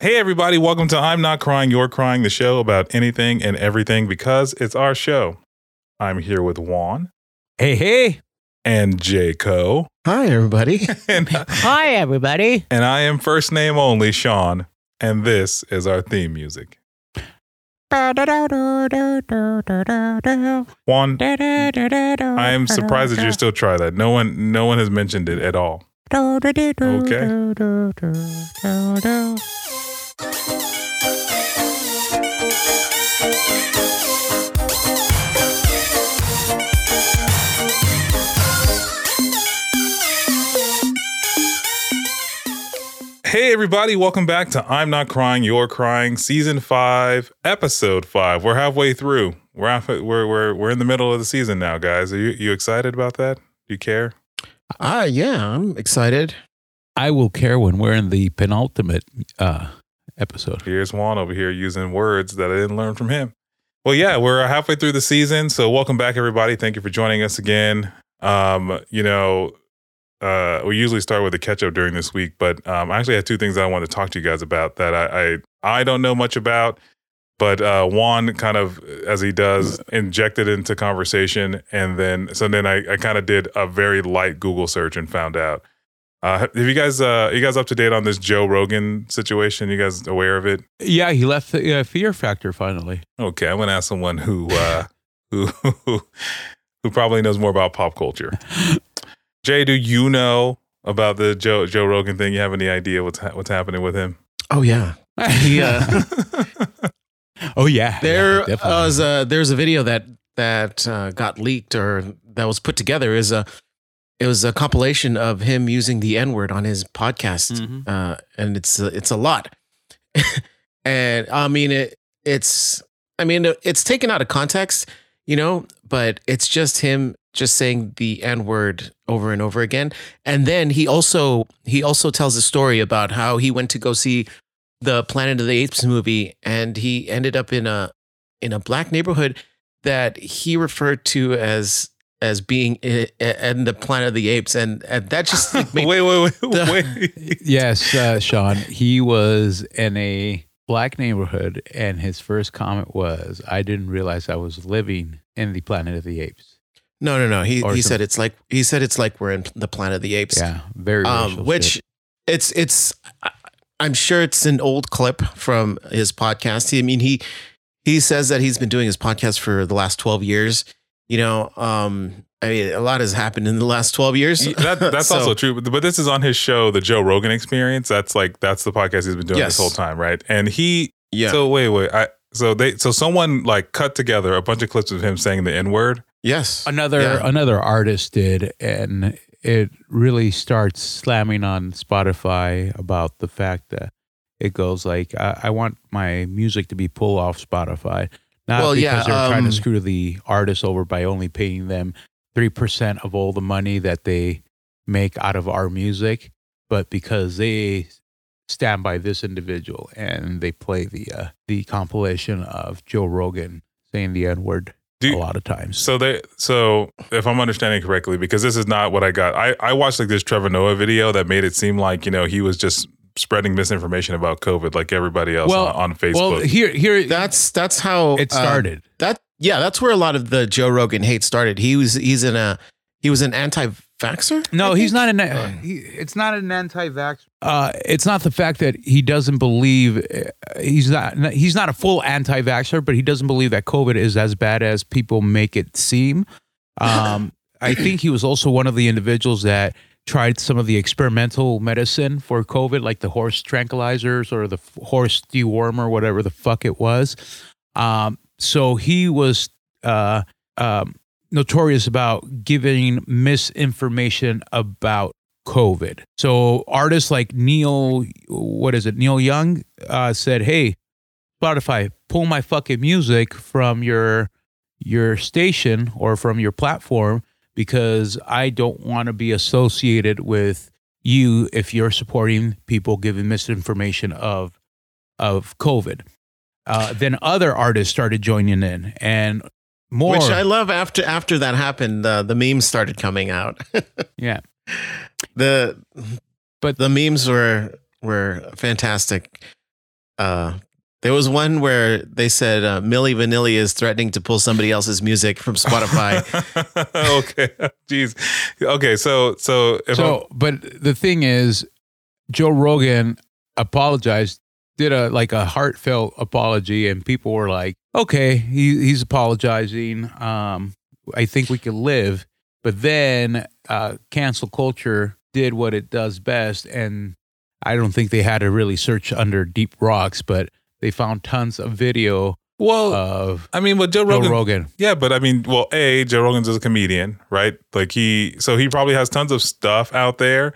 Hey, everybody, welcome to I'm Not Crying, You're Crying, the show about anything and everything because it's our show. I'm here with Juan Hey, hey. and Jayco, Hi, everybody. and, Hi, everybody. and I am first name only Sean, and this is our theme music. Juan, I am surprised that you still try that. No one, no one has mentioned it at all. Okay. Hey, everybody, welcome back to I'm Not Crying, You're Crying, Season 5, Episode 5. We're halfway through. We're, half, we're, we're, we're in the middle of the season now, guys. Are you, you excited about that? Do you care? Ah, yeah, I'm excited. I will care when we're in the penultimate uh, episode. Here's Juan over here using words that I didn't learn from him. Well, yeah, we're halfway through the season. So, welcome back, everybody. Thank you for joining us again. Um, you know, uh, we usually start with a catch up during this week, but um, I actually had two things I wanted to talk to you guys about that I I, I don't know much about, but uh, Juan kind of as he does injected into conversation, and then so then I, I kind of did a very light Google search and found out. Uh, have you guys uh, you guys up to date on this Joe Rogan situation? You guys aware of it? Yeah, he left the uh, Fear Factor finally. Okay, I'm gonna ask someone who uh, who who probably knows more about pop culture. Jay, do you know about the Joe Joe Rogan thing? You have any idea what's ha- what's happening with him? Oh, yeah. He, uh, oh, yeah. there yeah, definitely. was a there's a video that that uh, got leaked or that was put together is a it was a compilation of him using the N word on his podcast, Mhm. uh, and it's a, it's a lot. and I mean it it's I mean it's taken out of context, you know, but it's just him just saying the N word over and over again. And then he also he also tells a story about how he went to go see the Planet of the Apes movie and he ended up in a in a black neighborhood that he referred to as as being i- i- in the Planet of the Apes and, and that just like, made, wait, wait, wait, the- wait. yes, uh, Sean. He was in a black neighborhood, and his first comment was, I didn't realize I was living in the Planet of the Apes. no no no he Or he some- said it's like he said it's like we're in the Planet of the Apes Yeah, very um, which shit. it's it's I- I'm sure it's an old clip from his podcast. He I mean he he says that he's been doing his podcast for the last 12 years. You know, um I mean a lot has happened in the last 12 years. That, that's So- also true, but, but this is on his show, the Joe Rogan Experience. That's like that's the podcast he's been doing Yes. this whole time, right? And he Yeah. So wait, wait. I so they so someone like cut together a bunch of clips of him saying the N word. yes. another Yeah. another artist did and it really starts slamming on spotify about the fact that it goes like i, I want my music to be pulled off spotify not Well, because yeah, they're trying to um, screw the artist over by only paying them 3% of all the money that they make out of our music but because they stand by this individual and they play the uh, the compilation of joe rogan saying the n-word Do a lot of times So they so if I'm understanding correctly, because this is not what I got. I, I watched like this Trevor Noah video that made it seem like, you know, he was just spreading misinformation about COVID like everybody else Well- on, on Facebook. Well, here, here, That's that's how it uh, started. that yeah, that's where a lot of the Joe Rogan hate started. He was he's in a he was an anti-vaxxer. no, he's not an. Uh, he, it's not an anti-vax. Uh, it's not the fact that he doesn't believe. uh, He's not. He's not a full anti-vaxxer, but he doesn't believe that COVID is as bad as people make it seem. Um, I think he was also one of the individuals that tried some of the experimental medicine for COVID, like the horse tranquilizers or the horse dewormer, whatever the fuck it was. Um, so he was uh, um, notorious about giving misinformation about COVID. So artists like Neil, what is it, Neil Young, uh, said, "Hey, Spotify, pull my fucking music from your your station or from your platform because I don't want to be associated with you if you're supporting people giving misinformation of of COVID." Uh, then other artists started joining in, and more. Which I love. After after that happened, uh, the memes started coming out. yeah, the But- the memes were were fantastic. uh, there was one where they said uh, Milli Vanilli is threatening to pull somebody else's music from Spotify. okay, jeez. Okay, so so so, I'm- but the thing is, Joe Rogan apologized, did a like a heartfelt apology, and people were like, "Okay, he, he's apologizing. Um, I think we can live." But then uh, cancel culture did what it does best, and I don't think they had to really search under deep rocks, but they found tons of video. Well, of I mean, with Joe Rogan, Joe Rogan, yeah, but I mean, well, a Joe Rogan's a comedian, right? Like he, so he probably has tons of stuff out there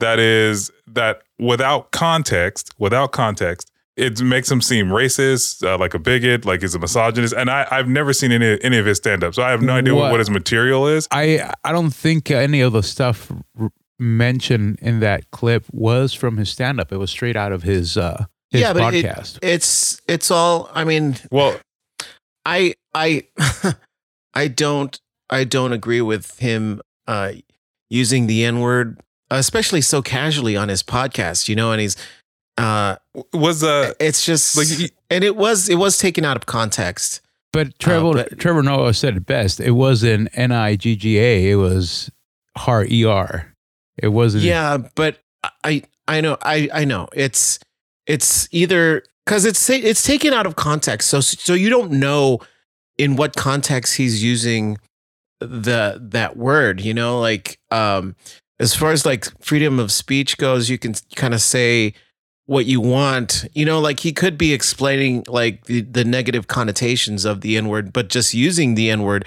that is that without context, without context, it makes him seem racist, uh, like a bigot, like he's a misogynist. And I, I've never seen any any of his stand up, so I have no idea what, what his material is. I I don't think any of the stuff r- mentioned in that clip was from his stand up. It was straight out of his uh, his yeah, but podcast. It, it's it's all. I mean, well, I I I don't I don't agree with him uh, using the N word, especially so casually on his podcast. You know, and he's uh was uh it's just like he, and it was it was taken out of context. But Trevor uh, but, Trevor Noah said it best. It wasn't N I G G A. It was Har E R. It wasn't. Yeah, but I I know I I know it's it's either because it's it's taken out of context, so so you don't know in what context he's using the that word. You know, like um, as far as like freedom of speech goes, you can kind of say what you want. You know, like he could be explaining like the, the negative connotations of the N word, but just using the N word.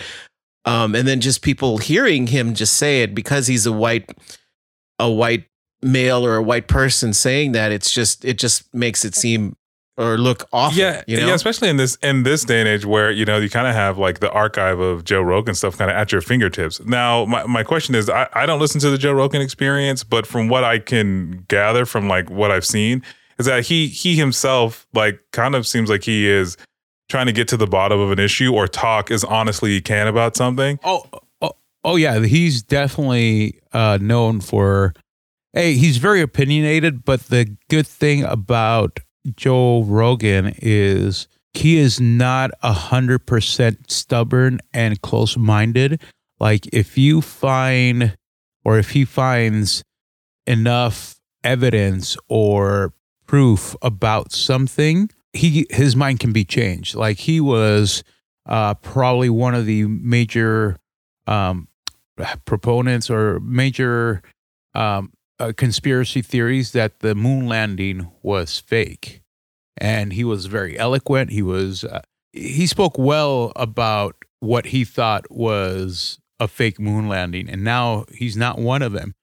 Um, and then just people hearing him just say it because he's a white a white male or a white person saying that it's just it just makes it seem or look awful. Yeah, you know? yeah, especially in this in this day and age where you know you kind of have like the archive of Joe Rogan stuff kind of at your fingertips. Now, my, my question is, I, I don't listen to the Joe Rogan Experience, but from what I can gather from like what I've seen, is that he he himself like kind of seems like he is trying to get to the bottom of an issue or talk as honestly he can about something. Oh, oh, oh yeah, he's definitely uh, known for Hey, he's very opinionated, but the good thing about Joe Rogan is he is not a hundred percent stubborn and close minded. Like if you find or if he finds enough evidence or proof about something, he his mind can be changed. Like he was uh, probably one of the major um, proponents or major um, uh, conspiracy theories that the moon landing was fake, and he was very eloquent. He was uh, he spoke well about what he thought was a fake moon landing, and now he's not one of them.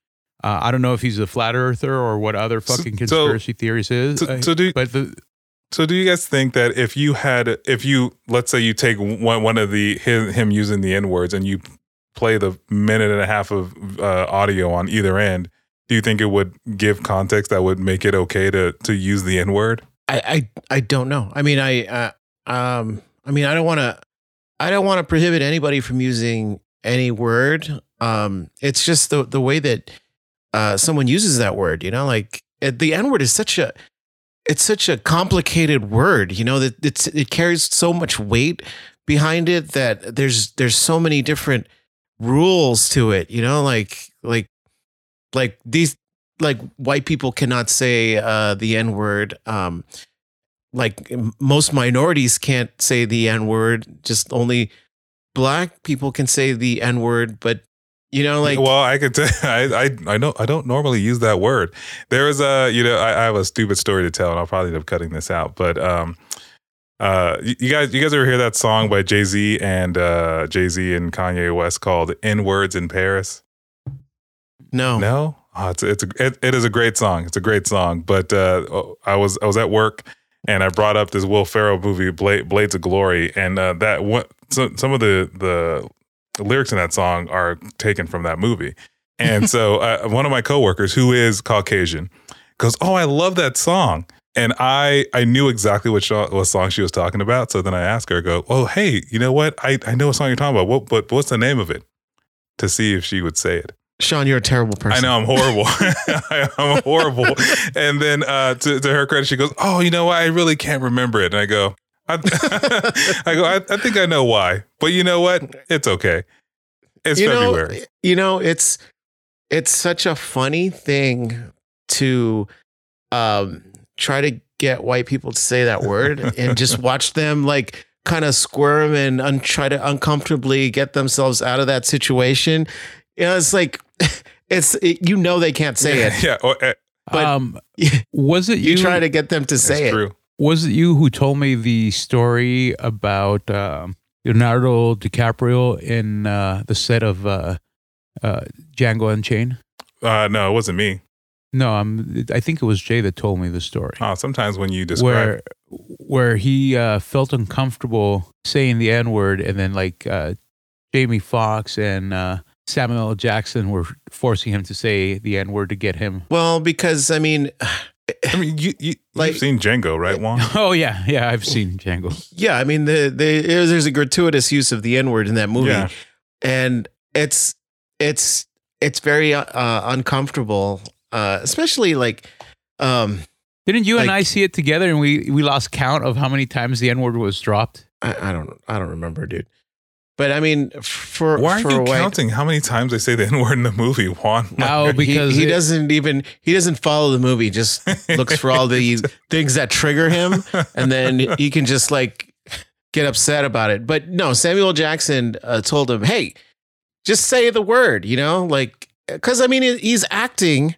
Uh, I don't know if he's a flat earther or what other fucking conspiracy so, theories is. So, so do, but the, so do you guys think that if you had, if you, let's say you take one, one of the his, him using the N words and you play the minute and a half of uh, audio on either end, do you think it would give context that would make it okay to to use the N word? I, I I don't know. I mean, I uh, um I mean, I don't want to I don't want to prohibit anybody from using any word. Um, it's just the the way that uh, someone uses that word. You know, like the N word is such a it's such a complicated word. You know that it's it carries so much weight behind it that there's there's so many different rules to it. You know, like like like these like white people cannot say uh, the n word. Um, like most minorities can't say the n word. Just only black people can say the n word. But you know, like well, I could tell. I I I don't I don't normally use that word. There is a you know I, I have a stupid story to tell, and I'll probably end up cutting this out. But um, uh, you guys, you guys ever hear that song by Jay Z and uh, Jay Z and Kanye West called "N Words in Paris"? No, no. Oh, it's it's a, it, it is a great song. It's a great song. But uh, I was I was at work and I brought up this Will Ferrell movie, Blade, Blades of Glory, and uh, that what so, some of the the lyrics in that song are taken from that movie. And so uh, one of my coworkers, who is Caucasian, goes, "Oh, I love that song." And I I knew exactly what, what song she was talking about. So then I asked her, I "Go, oh hey, you know what? I I know what song you're talking about. What but what's the name of it?" To see if she would say it. Sean, you're a terrible person. I know I'm horrible. I'm horrible. And then uh, to, to her credit, she goes, "Oh, you know what? I really can't remember it." And I go, "I, I go, I, I, think I know why, but you know what? It's okay. It's you February. Know, you know, it's it's such a funny thing to um, try to get white people to say that word and just watch them like kind of squirm and un- try to uncomfortably get themselves out of that situation. You know, it's like it's it, you know they can't say yeah, it. Yeah. Oh, uh, but um, was it you, you try to get them to say it? True. Was it you who told me the story about um, Leonardo DiCaprio in uh, the set of uh, uh, Django Unchained? Uh, no, it wasn't me. No, I'm. I think it was Jay that told me the story. Oh, sometimes when you describe where where he uh, felt uncomfortable saying the N word, and then like uh, Jamie Foxx and uh, Samuel L. Jackson were forcing him to say the N word to get him. Well, because I mean, I mean, you you Like- you've seen Django, right, Juan? Oh yeah, yeah, I've seen Django. yeah, I mean, the, the there's a gratuitous use of the N word in that movie, Yeah. and it's it's it's very uh, uncomfortable, uh, especially like. Um, Didn't you and I see it together, and we we lost count of how many times the N word was dropped? I, I don't I don't remember, dude. But I mean, for Why for are you a white, counting how many times they say the N word in the movie, Juan? Oh, he, because he it- doesn't even he doesn't follow the movie. Just looks for all the things that trigger him, and then he can just like get upset about it. But no, Samuel Jackson uh, told him, "Hey, just say the word," you know, like because I mean he's acting,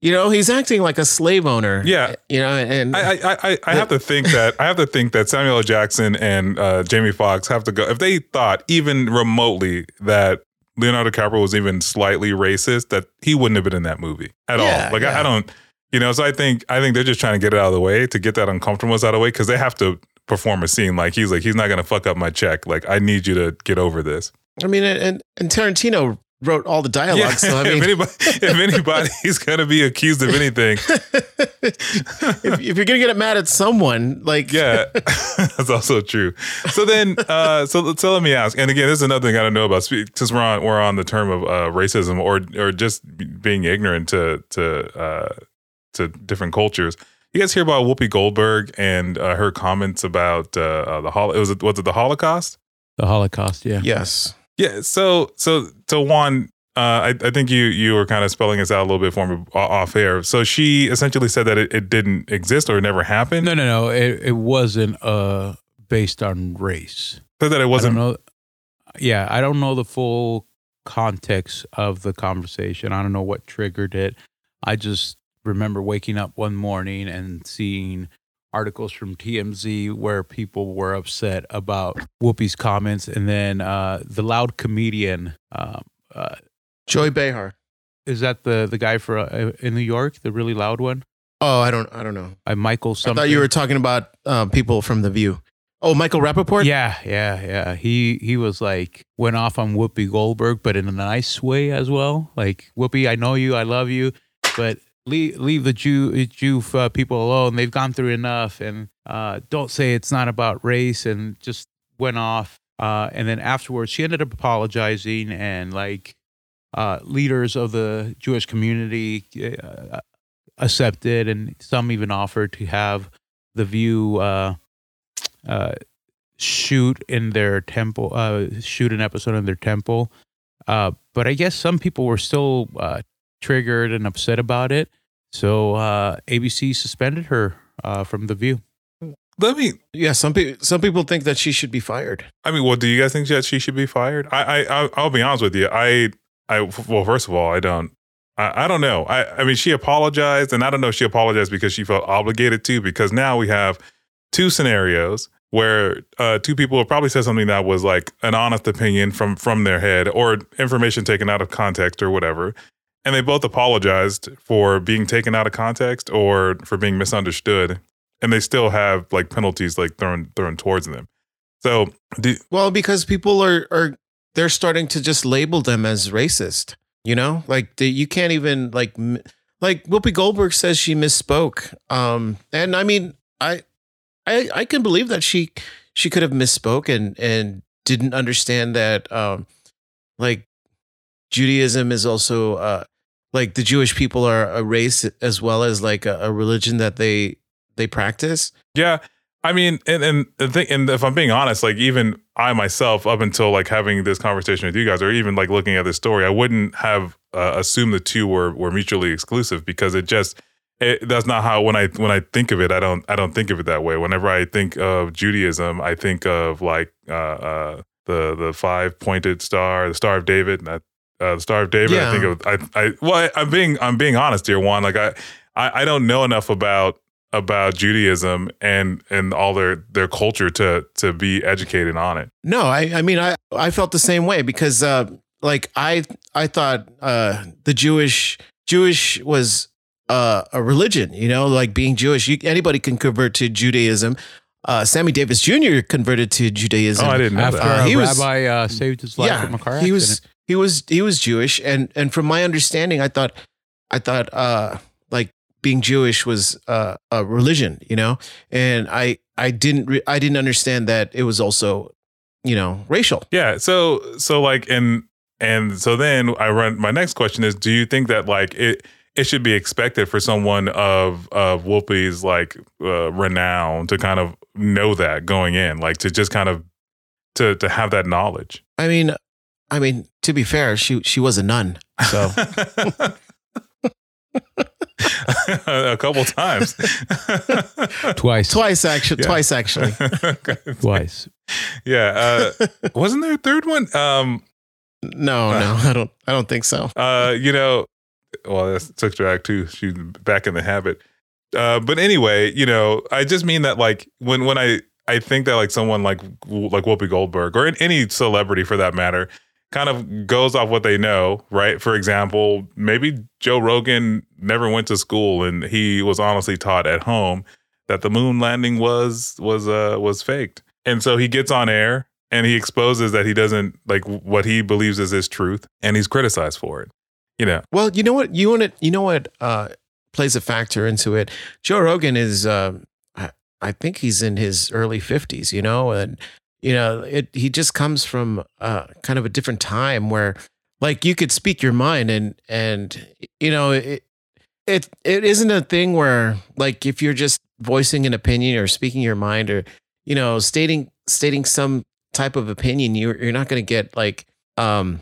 you know, he's acting like a slave owner. Yeah. you know, and I, I, I, I have to think that I have to think that Samuel L. Jackson and uh, Jamie Foxx have to go if they thought even remotely that Leonardo DiCaprio was even slightly racist, that he wouldn't have been in that movie at Yeah, all. Like I. I don't, you know. So I think I think they're just trying to get it out of the way to get that uncomfortableness out of the way because they have to perform a scene like he's like he's not gonna fuck up my check. Like I need you to get over this. I mean, and and Tarantino wrote all the dialogue. So I mean, if anybody if anybody's gonna be accused of anything, if, if you're gonna get mad at someone, like yeah, that's also true. So then, uh, so so let me ask, and again, this is another thing I don't know about. spe- Since we're on we're on the term of uh, racism or or just being ignorant to to uh, to different cultures. You guys hear about Whoopi Goldberg and uh, her comments about uh, uh, the hol- it was was it the Holocaust? The Holocaust, yeah. yes, Yeah. So so so Juan, uh, I, I think you you were kind of spelling this out a little bit for me off air. So she essentially said that it, it didn't exist or it never happened. No, no, no. It, it wasn't uh, based on race. Said that it wasn't. don't know. Yeah, I don't know the full context of the conversation. I don't know what triggered it. I just remember waking up one morning and seeing articles from TMZ where people were upset about Whoopi's comments, and then uh, the loud comedian. Um, uh, Joy Behar. is that the the guy for uh, in New York, the really loud one? Oh, I don't, I don't know. Uh, Michael I thought you were talking about uh, people from The View. Oh, Michael Rapaport. Yeah, yeah, yeah. He he was like went off on Whoopi Goldberg, but in a nice way as well. Like Whoopi, I know you, I love you, but leave leave the Jew Jew uh, people alone. They've gone through enough, and uh, don't say it's not about race. And just went off. Uh, and then afterwards, she ended up apologizing, and like uh, leaders of the Jewish community uh, accepted, and some even offered to have the View. Uh, shoot in their temple, shoot an episode in their temple. But I guess some people were still triggered and upset about it. So uh, ABC suspended her uh, from The View. Let me. Yeah, some people some people think that she should be fired. I mean, well, do you guys think that she should be fired? I, I, I I'll be honest with you. I, I, well, first of all, I don't. I, I don't know. I, I mean, she apologized, and I don't know if she apologized because she felt obligated to. Because now we have two scenarios where uh, two people have probably said something that was like an honest opinion from from their head or information taken out of context or whatever, and they both apologized for being taken out of context or for being misunderstood, and they still have like penalties like thrown thrown towards them. So, do, Well, because people are are they're starting to just label them as racist. You know, like the, you can't even like like Whoopi Goldberg says she misspoke. Um, and I mean, I I I can believe that she she could have misspoke and and didn't understand that um like Judaism is also uh, like the Jewish people are a race as well as like a, a religion that they they practice. Yeah. I mean, and and the thing, and if I'm being honest, like even I myself, up until like having this conversation with you guys, or even like looking at this story, I wouldn't have uh, assumed the two were were mutually exclusive because it just it, that's not how when I when I think of it, I don't I don't think of it that way. Whenever I think of Judaism, I think of like uh, uh, the the five pointed star, the Star of David, uh, the Star of David. Yeah. I think of I I well, I, I'm being I'm being honest here, Juan. Like I, I I don't know enough about about Judaism and and all their their culture to to be educated on it. No, I I mean I I felt the same way because uh like I I thought uh the Jewish Jewish was uh a religion, you know, like being Jewish, you, anybody can convert to Judaism. Uh Sammy Davis Jr. converted to Judaism. Oh, I didn't know After that. Uh, a he was- rabbi uh, saved his life from a car he accident. was he was he was Jewish and and from my understanding I thought I thought uh like being Jewish was uh, a religion, you know, and I I didn't re- I didn't understand that it was also you know racial. Yeah. So so like and and so then I run my next question is do you think that like it it should be expected for someone of of Whoopi's like uh, renown to kind of know that going in, like to just kind of to to have that knowledge. I mean, I mean to be fair, she she was a nun, so a couple times. twice. twice actually, Yeah. twice actually. Twice. Yeah. Uh, wasn't there a third one? Um. No, no, I don't I don't think so. Uh. You know. Well, that's took drag too. She's back in the habit. Uh. But anyway, you know, I just mean that like when when I I think that like someone like like Whoopi Goldberg or any celebrity for that matter kind of goes off what they know, right? For example, maybe Joe Rogan never went to school and he was honestly taught at home that the moon landing was was uh was faked. And so he gets on air and he exposes that he doesn't like what he believes is his truth and he's criticized for it. You know. Well, you know what you want it. You know what uh, plays a factor into it. Joe Rogan is, uh, I, think he's in his early fifties. You know, and you know, it. He just comes from uh, kind of a different time where, like, you could speak your mind, and and you know, it it it isn't a thing where like if you're just voicing an opinion or speaking your mind or you know stating stating some type of opinion, you're you're not going to get like um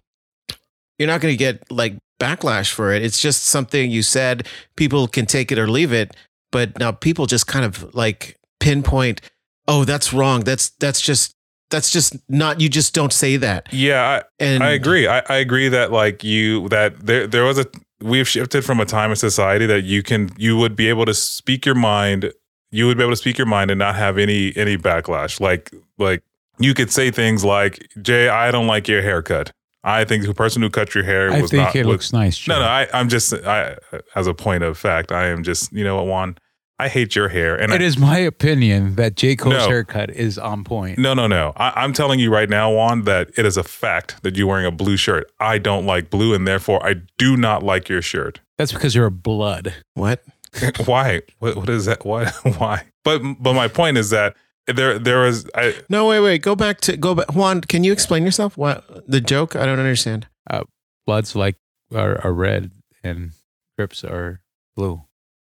you're not going to get like backlash for it. It's just something you said. People can take it or leave it, but now people just kind of like pinpoint, "Oh, that's wrong. That's that's just that's just not. You just don't say that." Yeah, And I agree. I, I agree that like you that there there was a we've shifted from a time in society that you can you would be able to speak your mind. You would be able to speak your mind and not have any any backlash. Like like you could say things like, "Jay, I don't like your haircut. I think the person who cut your hair I was think not it was- looks nice. No, no, I, I'm just I as a point of fact, I am just you know what, Juan, I hate your hair, and It I, is my opinion that J. Cole's No. haircut is on point. no, no, no. I, I'm telling you right now, Juan, that it is a fact that you're wearing a blue shirt. I don't like blue, and therefore I do not like your shirt. That's because you're a blood. what? Why? What, what is that? Why? Why? But but my point is that there there was I No, wait, wait. Go back to go back. Juan, can you explain yourself? What the joke? I don't understand. Uh, Bloods like are, are red and Crips are blue.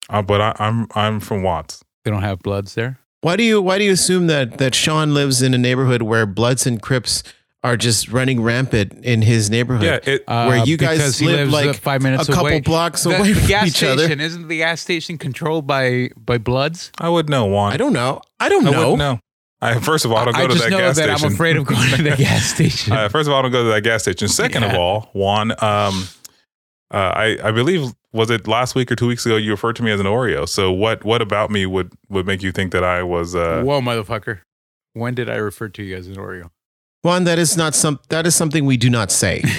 Uh, but I, I'm I'm from Watts. They don't have bloods there. Why do you why do you assume that that Sean lives in a neighborhood where Bloods and Crips are just running rampant in his neighborhood? Yeah, it, Uh, Where you guys live, lives, uh, like, five minutes a couple away. blocks The- away the from gas each station other. isn't the gas station controlled by by Bloods? I would know Juan. I don't know. I don't I know. wouldn't know. I first of all I don't go I to just that know gas that station. I'm afraid of going to the gas station. Uh, first of all, I don't go to that gas station. Second of all, Juan, um, uh, I I believe was it last week or two weeks ago you referred to me as an Oreo. So what what about me would would make you think that I was? Uh, Whoa, motherfucker! When did I refer to you as an Oreo? Juan, that is not some. That is something we do not say.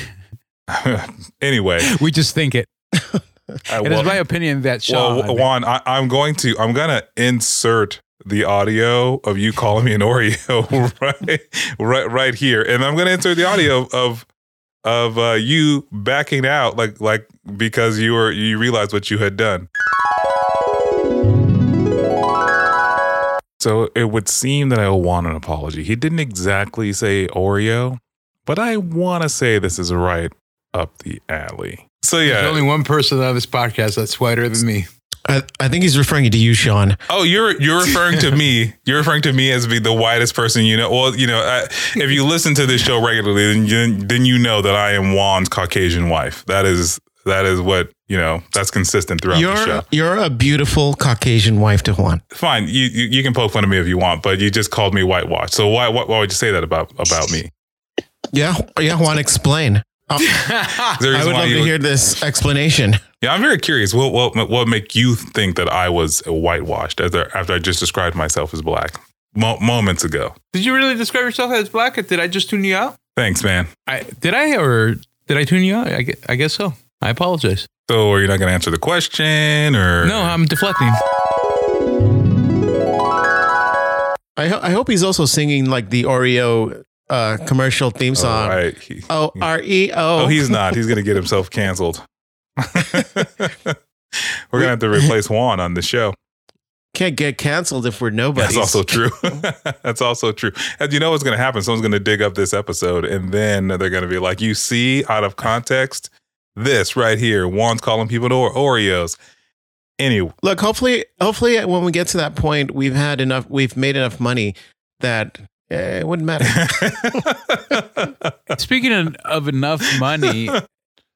anyway, We just think it. uh, It is well, my opinion that Sean. well, Juan, I, I'm going to I'm gonna insert the audio of you calling me an Oreo right right right here, and I'm gonna insert the audio of of uh, you backing out like like because you were you realized what you had done. So it would seem that I Juan an apology. He didn't exactly say Oreo, but I want to say this is right. up the alley. So yeah, There's only one person on this podcast that's whiter than me. I, I think he's referring to you, Sean. Oh, you're you're referring to me. You're referring to me as being the whitest person you know. Well, you know, I, if you listen to this show regularly, then you, then you know that I am Juan's Caucasian wife. That is that is what you know. That's consistent throughout You're the show. you're a beautiful Caucasian wife to Juan. Fine, you, you you can poke fun of me if you want, but you just called me whitewashed. So why why, why would you say that about about me? Yeah, yeah. Juan, explain. Oh, Is there a I reason would love to would- hear this explanation. Yeah, I'm very curious. What what what make you think that I was whitewashed after after I just described myself as black Mo- moments ago? Did you really describe yourself as black? Or did I just tune you out? Thanks, man. I did I or did I tune you out? I, gue- I guess so. I apologize. So, are you not going to answer the question, or No, I'm deflecting. I ho- I hope he's also singing like the Oreo uh, commercial theme Oh, song. right. He- O R E O. oh, he's not. He's going to get himself canceled. We're going to have to replace Juan on the show. can't get canceled if we're nobody. That's also true. That's also true. And you know what's going to happen? Someone's going to dig up this episode, and then they're going to be like, "You see, out of context, this right here, Juan's calling people Ore- Oreos." Anyway, Look, hopefully, hopefully, when we get to that point, we've had enough. We've made enough money that eh, it wouldn't matter. Speaking of, of enough money,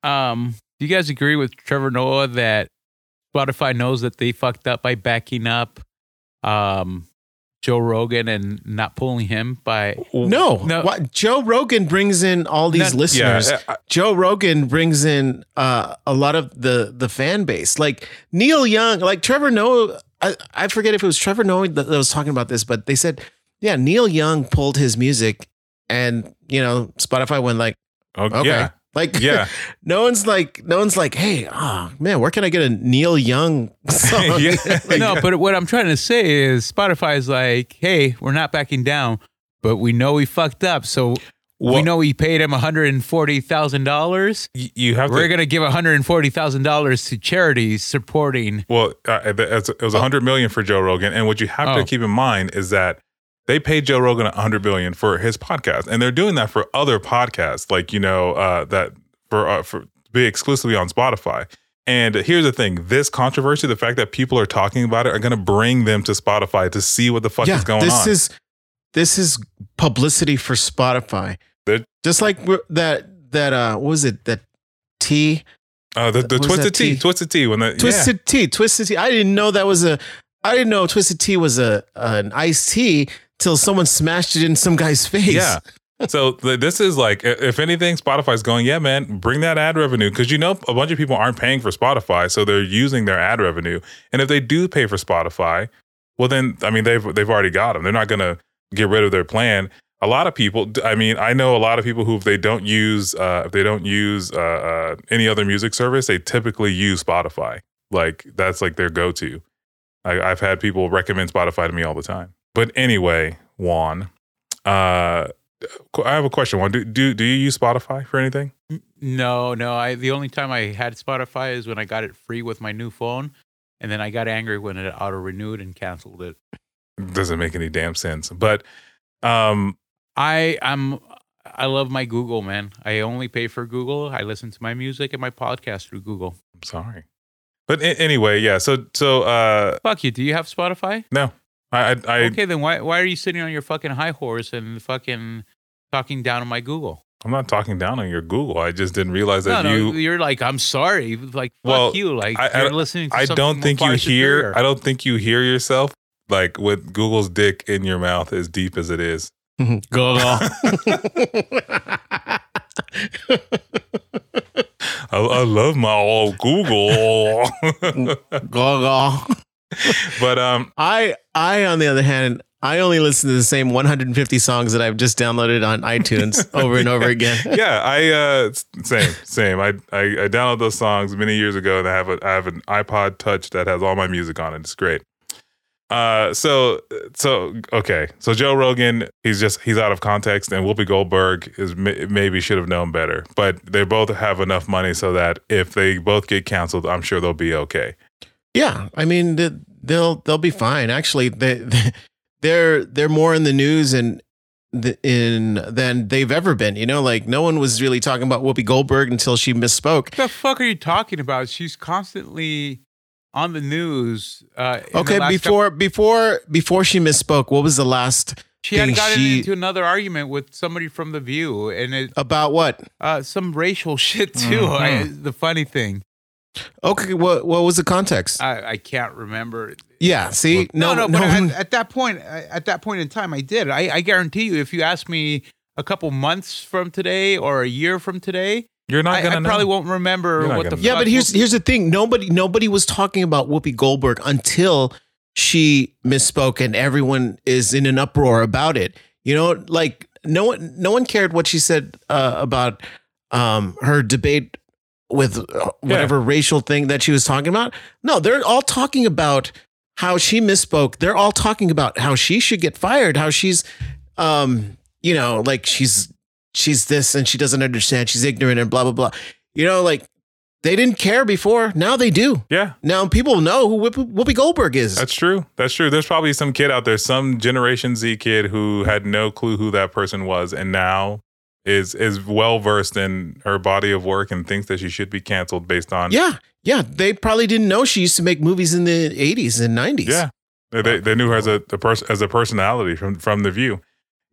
um, do you guys agree with Trevor Noah that Spotify knows that they fucked up by backing up um, Joe Rogan and not pulling him by No, No. What, Joe Rogan brings in all these No- listeners. yeah, I- Joe Rogan brings in uh, a lot of the the fan base, like Neil Young, like Trevor Noah. I, I forget if it was Trevor Noah that, that was talking about this, but they said, yeah, Neil Young pulled his music, and you know Spotify went like, okay. okay, yeah, like yeah. no one's like, no one's like, hey, oh man, where can I get a Neil Young song? Yeah. Like, no, but what I'm trying to say is Spotify is like, hey, we're not backing down, but we know we fucked up. So we know we paid him $140,000. you have We're to. going to give $140,000 to charities supporting. Well, uh, it it was a hundred million for Joe Rogan, and what you have Oh. to keep in mind is that they paid Joe Rogan a hundred billion for his podcast, and they're doing that for other podcasts, like you know uh, that for uh, for be exclusively on Spotify. And here's the thing: this controversy, the fact that people are talking about it, are going to bring them to Spotify to see what the fuck yeah, is going this on. is this is publicity for Spotify. They're- Just like that that uh what was it that T uh, the the twisted tea? twisted tea. When the Twisted Tea Twisted Tea. I didn't know that was a I didn't know Twisted Tea was a an iced tea till someone smashed it in some guy's face. Yeah. So th- this is like, if anything, Spotify's going, yeah, man, bring that ad revenue because you know a bunch of people aren't paying for Spotify, so they're using their ad revenue. And if they do pay for Spotify, well, then I mean they've they've already got them. They're not going to get rid of their plan. A lot of people, I mean, I know a lot of people who if they don't use uh, if they don't use uh, uh, any other music service, they typically use Spotify. Like that's like their go to. I've had people recommend Spotify to me all the time. But anyway, Juan, uh, I have a question. Juan, do do do you use Spotify for anything? No, no. I the only time I had Spotify is when I got it free with my new phone, and then I got angry when it auto renewed and canceled it. Doesn't make any damn sense. But um, I I'm I love my Google, man. I only pay for Google. I listen to my music and my podcast through Google. I'm sorry. But anyway, yeah. So so uh, Fuck you. Do you have Spotify? no, I I, I okay, then why why are you sitting on your fucking high horse and fucking talking down on my Google? I'm not talking down on your Google. I just didn't realize that no, you. you're like I'm sorry. Like fuck Well, you. Like I- I- you're listening. To I don't think you hear. superior. I don't think you hear yourself like with Google's dick in your mouth as deep as it is. Mm-hmm. Go go. I, I love my old Google. go go. but um, I I on the other hand, I only listen to the same 150 songs that I've just downloaded on iTunes over and over again. yeah, I uh same, same. I, I I downloaded those songs many years ago, and I have a I have an iPod Touch that has all my music on it. It's great. Uh, so so okay, so Joe Rogan, he's just he's out of context, and Whoopi Goldberg is maybe should have known better, but they both have enough money so that if they both get canceled, I'm sure they'll be okay. Yeah, I mean they'll they'll be fine. Actually, they they're they're more in the news and in than they've ever been. You know, like no one was really talking about Whoopi Goldberg until she misspoke. What the fuck are you talking about? She's constantly on the news. Uh, Okay, before before before she misspoke, what was the last She had gotten she- into another argument with somebody from The View, and it about what? uh, some racial shit too. I, the funny thing, Okay, what what was the context? I, I can't remember. yeah, see, No, no, no, but one- at, at that point, at that point in time, I did. I, I guarantee you, if you ask me a couple months from today or a year from today, You're not I, gonna I know. probably won't remember You're what the. gonna yeah, but here's here's the thing. Nobody nobody was talking about Whoopi Goldberg until she misspoke, and everyone is in an uproar about it. You know, like no one no one cared what she said uh, about um, her debate with uh, whatever racial thing that she was talking about. No, they're all talking about how she misspoke. They're all talking about how she should get fired. How she's, um, you know, like she's she's this and she doesn't understand. She's ignorant and blah blah blah. You know, like they didn't care before. Now they do. yeah, Now people know who Whoopi Goldberg is. That's true. That's true. There's probably some kid out there, some Generation Z kid who had no clue who that person was, and now is is well versed in her body of work and thinks that she should be canceled based on yeah, yeah. They probably didn't know she used to make movies in the '80s and '90s. yeah. They, they knew her as a, a person as a personality from from the view.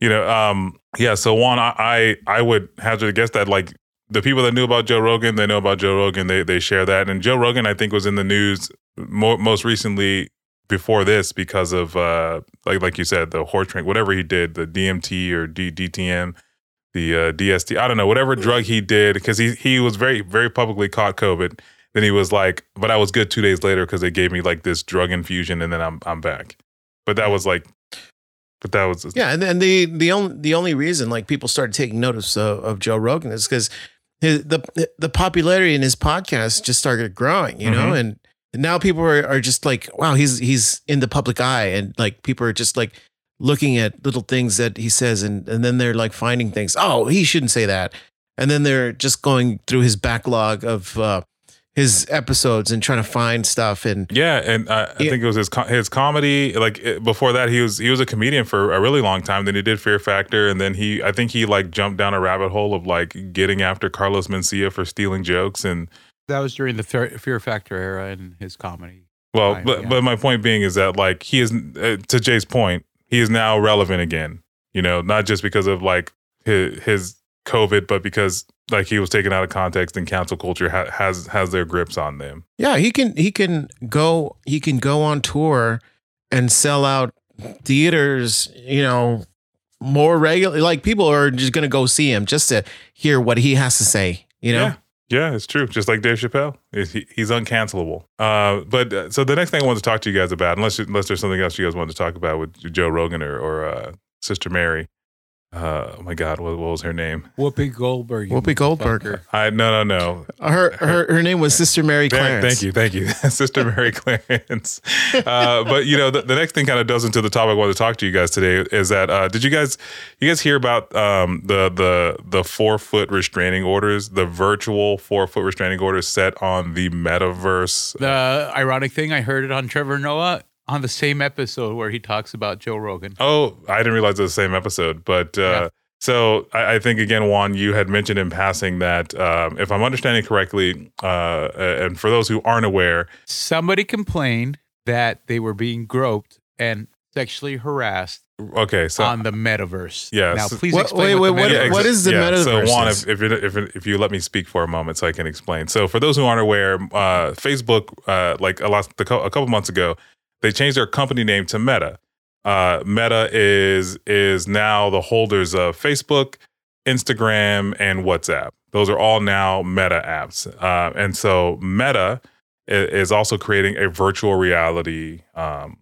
You know, um, yeah. So one, I I, I would hazard to guess that like the people that knew about Joe Rogan, they know about Joe Rogan. They they share that, and Joe Rogan, I think, was in the news mo- most recently before this because of uh like like you said the horse drink whatever he did the DMT or D, DTM the uh, DST I don't know whatever drug he did because he he was very very publicly caught COVID. Then he was like but I was good two days later because they gave me like this drug infusion and then I'm I'm back. But that was like but that was Yeah, and then the the only the only reason like people started taking notice of, of Joe Rogan is because the the popularity in his podcast just started growing, you know, and now people are, are just like, wow, he's he's in the public eye, and like people are just like looking at little things that he says, and and then they're like finding things. Oh, he shouldn't say that, and then they're just going through his backlog of uh, his episodes and trying to find stuff and Yeah, and I, I think it was his co- his comedy. Like it- before that, he was he was a comedian for a really long time. Then he did Fear Factor, and then he I think he like jumped down a rabbit hole of like getting after Carlos Mencia for stealing jokes. And that was during the Fear Fear Factor era in his comedy. well, Fine, but yeah. but my point being is that like he is uh, to Jay's point, he is now relevant again. You know, not just because of like his his COVID, but because like he was taken out of context and cancel culture ha- has has their grips on them. Yeah, he can he can go he can go on tour and sell out theaters, you know, more regularly. like people are just to go see him just to hear what he has to say, you know. Yeah. Yeah, it's true. Just like Dave Chappelle, He- he's uncancelable. Uh, but uh, so the next thing I wanted to talk to you guys about, unless unless there's something else you guys wanted to talk about with Joe Rogan or, or uh, Sister Mary. Uh, oh my God, what, what was her name? Whoopi Goldberg. Whoopi Goldberg. I no no no. Her her her name was Sister Mary Thank- Clarence. Thank you, thank you, Sister Mary Clarence. Uh, but you know, the, the next thing kind of does into the topic I wanted to talk to you guys today is that uh, did you guys you guys hear about um, the the the four foot restraining orders, the virtual four foot restraining orders set on the metaverse? The ironic thing, I heard it on Trevor Noah on the same episode where he talks about Joe Rogan. Oh, I didn't realize it was the same episode. But uh, Yeah. so I, I think again, Juan, you had mentioned in passing that um, if I'm understanding correctly, uh, and for those who aren't aware, Somebody complained that they were being groped and sexually harassed okay, so on the metaverse. Yeah, Now, please What- explain wait, what, wait, the what- metaverse what is the metaverse So Juan, if if, if if you let me speak for a moment, so I can explain. So for those who aren't aware, uh, Facebook, uh, like a, lot, a couple months ago, they changed their company name to Meta. Uh, Meta is is now the holders of Facebook, Instagram, and WhatsApp. Those are all now Meta apps, uh, and so Meta is also creating a virtual reality. Um,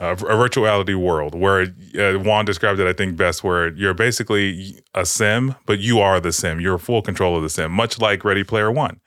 a, a virtual reality world where uh, Juan described it, I think, best, where you're basically a sim, but you are the sim. You're full control of the sim, much like Ready Player One.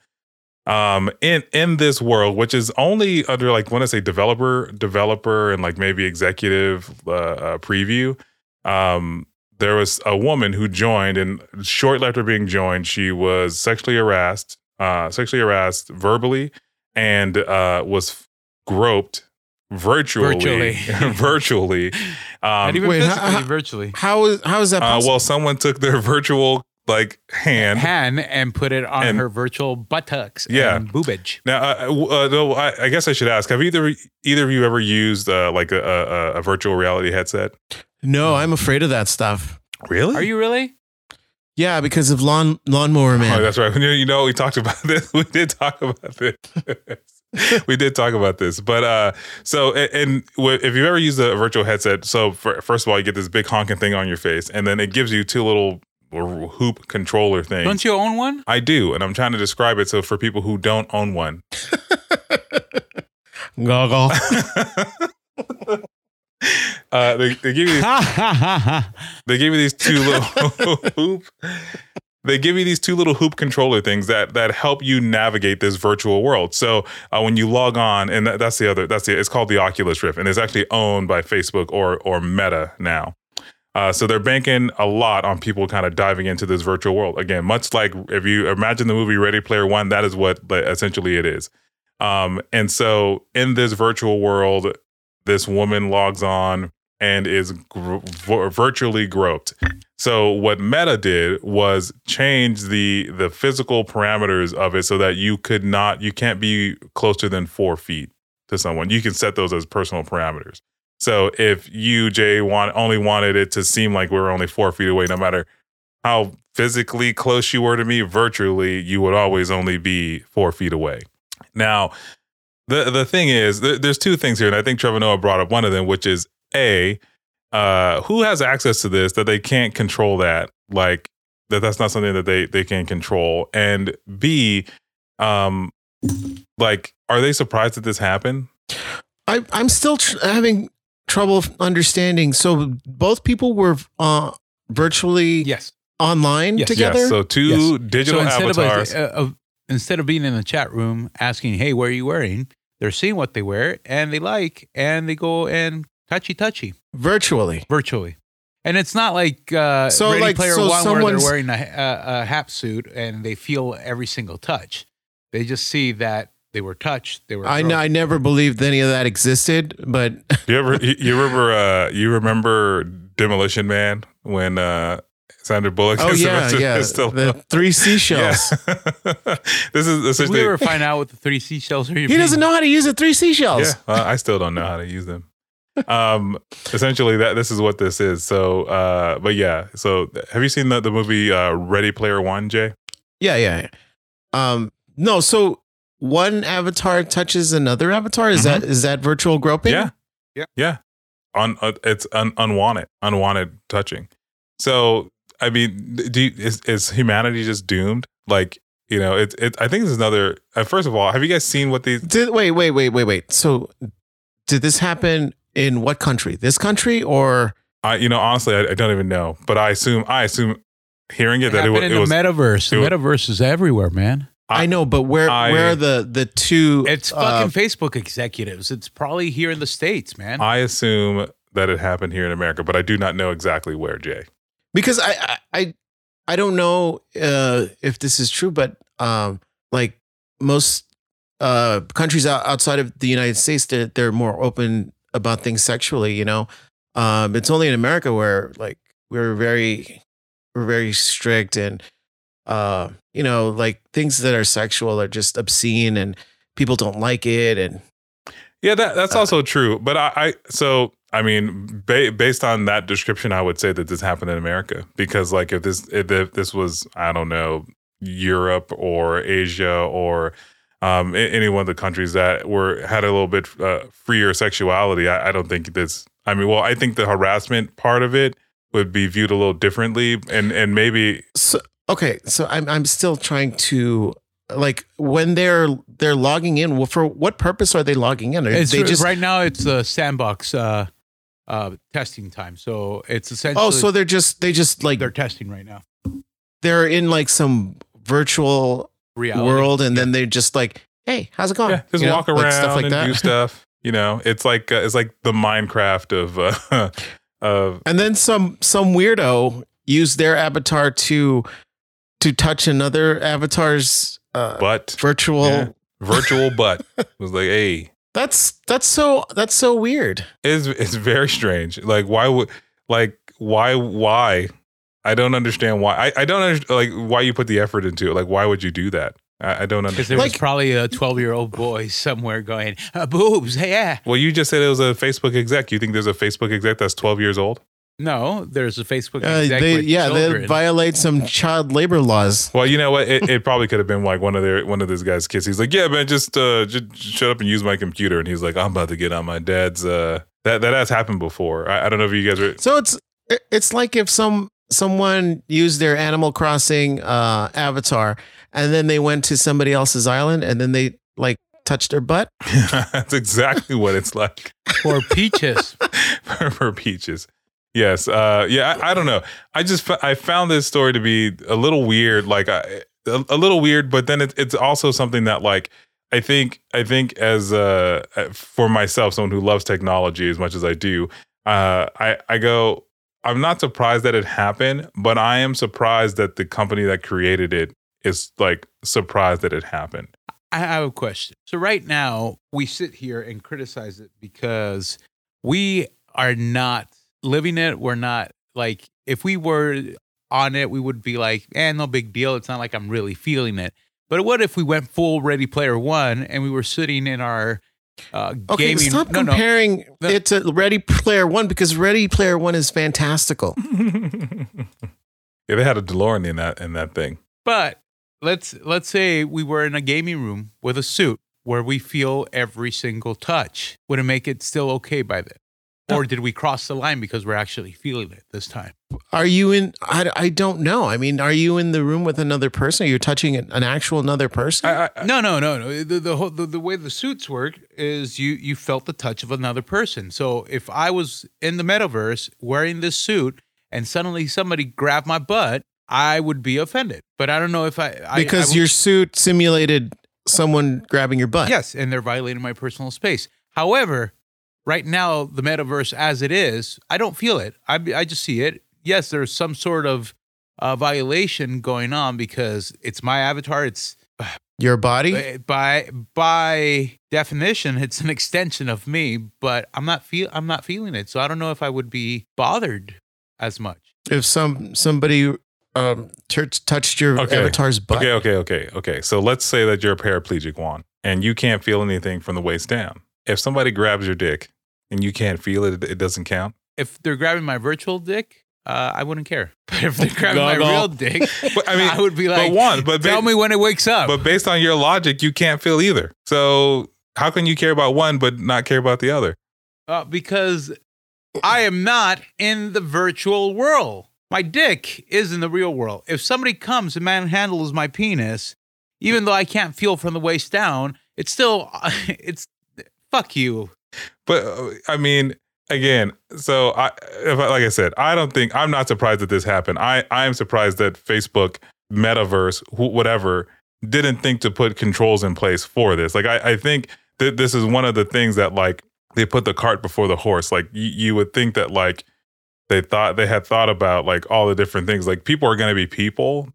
Um, in in this world, which is only under like when I say developer, developer, and like maybe executive uh, uh, preview, um, there was a woman who joined, and shortly after being joined, she was sexually harassed, uh, sexually harassed verbally, and uh, was groped virtually, Virtually. virtually. Not Um, even wait, physically, how- virtually. How is how is that uh, well, someone took their virtual like hand. hand and put it on And- her virtual buttocks Yeah. and boobage. Now, uh, uh, no, I, I guess I should ask: Have either either of you ever used uh, like a, a, a virtual reality headset? no, I'm afraid of that stuff. Really? Are you really? Yeah, because of lawn lawnmower man. Oh, that's right. You you know, we talked about this. We did talk about this. we did talk about this. But uh, so and, and w- if you've ever used a virtual headset, so for, first of all, you get this big honking thing on your face, and then it gives you two little hoop controller thing. Don't you own one? I do, and I'm trying to describe it. So for people who don't own one, Goggle. uh, they, they give you they give you these two little hoop. They give you these two little hoop controller things that that help you navigate this virtual world. So uh, when you log on, and that, that's the other, that's the, it's called the Oculus Rift, and it's actually owned by Facebook or or Meta now. Uh, so they're banking a lot on people kind of diving into this virtual world again. Much like if you imagine the movie Ready Player One, that is what essentially it is. Um, and so in this virtual world, this woman logs on and is gr- vir- virtually groped. So what Meta did was change the the physical parameters of it so that you could not you can't be closer than four feet to someone. You can set those as personal parameters. So if you Jay want only wanted it to seem like we were only four feet away, no matter how physically close you were to me, virtually you would always only be four feet away. Now, the the thing is, th- there's two things here, and I think Trevor Noah brought up one of them, which is a uh, who has access to this that they can't control that, like that that's not something that they they can control, and b um like are they surprised that this happened? I, I'm still tr- having trouble understanding. So both people were uh, virtually Yes. online Yes. together. Yes, so two Yes. digital so instead avatars. of, uh, of instead of being in the chat room asking, "Hey, what are you wearing?" They're seeing what they wear and they like, and they go and touchy touchy virtually. virtually. And it's not like uh, So, Ready like, Player so One where they're wearing a, a, a haptic suit and they feel every single touch. They just see that they were touched. They were. I, n- groped. I never believed any of that existed, but you ever you, you remember uh you remember Demolition Man when uh Sandra Bullock oh is yeah, Sylvester yeah, Stallone? the three seashells. Yeah. this is Did we essentially ever find out what the three seashells are? He doesn't know how to use the three seashells. Yeah, uh, I still don't know how to use them. Um, essentially, that this is what this is. So, uh, but yeah. So, have you seen the the movie uh, Ready Player One, Jay? Yeah, yeah, yeah. Um, no, so one avatar touches another avatar. Is that is that virtual groping? Yeah, Yeah. yeah. On uh, it's un, unwanted, unwanted touching. So, I mean, do you, is is humanity just doomed? Like, you know, it's it. I think this is another. Uh, first of all, have you guys seen what these? Did wait, wait, wait, wait, wait. So did this happen in what country? This country or I, you know, honestly, I, I don't even know, but I assume I assume hearing it It that it, happened was in it the was metaverse. The it was- metaverse is everywhere, man. I- I, know, but where I- where are the the two It's uh, fucking Facebook executives. It's probably here in the states, man. I assume that it happened here in America, but I do not know exactly where, Jay. because I I I, I don't know uh, if this is true, but um, like most uh, countries outside of the United States, they're, they're more open about things sexually. You know, um, it's only in America where like we're very we're very strict and uh, you know like things that are sexual are just obscene and people don't like it and Yeah, that that's Uh, also true. But I, I so I mean, ba- based on that description, I would say that this happened in America because, like, if this if this was I don't know Europe or Asia or um, any one of the countries that were had a little bit uh, freer sexuality, I, I don't think this. I mean, well, I think the harassment part of it would be viewed a little differently, and and maybe So okay, so I'm I'm still trying to like when they're they're logging in. Well, for what purpose are they logging in? Are It's they just right now. It's a sandbox uh, uh, testing time, so it's essentially oh, so they're just they just like they're testing right now. they're in like some virtual Reality world, and then they're just like, hey, how's it going? yeah, just You know, walk like around stuff like and that. do stuff. You know, it's like uh, it's like the Minecraft of uh, of and then some some weirdo used their avatar to to touch another avatar's uh, butt virtual. Yeah. virtual butt. It was like, hey, That's that's so that's so weird. It's it's very strange. Like why would like why why? I don't understand why. I, I don't understand like why you put the effort into it. Like why would you do that? I, I don't understand. Because understand. there was Like- probably a 12 year old boy somewhere going, uh, boobs, yeah. Well, you just said it was a Facebook exec. You think there's a Facebook exec that's 12 years old? No, there's a Facebook Uh, they, with yeah, they violate some child labor laws. Well, you know what? It, it probably could have been like one of their one of this guy's kids. He's like, "Yeah, man, just uh, just shut up and use my computer." And he's like, "I'm about to get on my dad's." Uh, that that has happened before. I, I don't know if you guys are. So it's it's like if some someone used their Animal Crossing uh, avatar and then they went to somebody else's island and then they like touched their butt. That's exactly what it's like or peaches. for, for peaches. Yes. Uh, yeah. I, I don't know. I just I found this story to be a little weird. Like I, a, a little weird, but then it, it's also something that like I think I think as uh for myself, someone who loves technology as much as I do, uh, I I go. I'm not surprised that it happened, but I am surprised that the company that created it is like surprised that it happened. I have a question. So right now we sit here and criticize it because we are not living it. We're not like if we were on it, we would be like, eh, no big deal. It's not like I'm really feeling it. But what if we went full Ready Player One and we were sitting in our uh, Okay, gaming? stop no, no. comparing No. it to Ready Player One because Ready Player One is fantastical. yeah, they had a DeLorean in that in that thing. But let's let's say we were in a gaming room with a suit where we feel every single touch. Would it make it still okay by then? Or did we cross the line because we're actually feeling it this time? Are you in? I, I don't know. I mean, are you in the room with another person? Are you touching an, an actual another person? I, I, No, no, no, no. The the, whole, the the way the suits work is you you felt the touch of another person. So if I was in the metaverse wearing this suit and suddenly somebody grabbed my butt, I would be offended. But I don't know if I, I because I would- your suit simulated someone grabbing your butt. Yes, and they're violating my personal space. However, right now, the metaverse as it is, I don't feel it. I, I just see it. Yes, there's some sort of uh, violation going on because it's my avatar. It's Your body. by by definition, it's an extension of me. But I'm not feel I'm not feeling it, so I don't know if I would be bothered as much. If some somebody um t- touched your Okay. avatar's butt. Okay, okay, okay, okay. So let's say that you're a paraplegic, one and you can't feel anything from the waist down. If somebody grabs your dick and you can't feel it, it doesn't count. If they're grabbing my virtual dick, uh, I wouldn't care. But if they're grabbing my real dick, But I mean, I would be like, but Juan, but Tell ba- me when it wakes up. but based on your logic, you can't feel either. So how can you care about one but not care about the other? uh, because I am not in the virtual world. My dick is in the real world. If somebody comes and manhandles my penis, even though I can't feel from the waist down, it's still it's fuck you. But uh, I mean, again, so I, I, like I said, I don't think I'm not surprised that this happened. I I am surprised that Facebook, Metaverse, wh- whatever, didn't think to put controls in place for this. Like I, I think that this is one of the things that like they put the cart before the horse. Like you, you would think that like they thought they had thought about like all the different things. Like people are going to be people,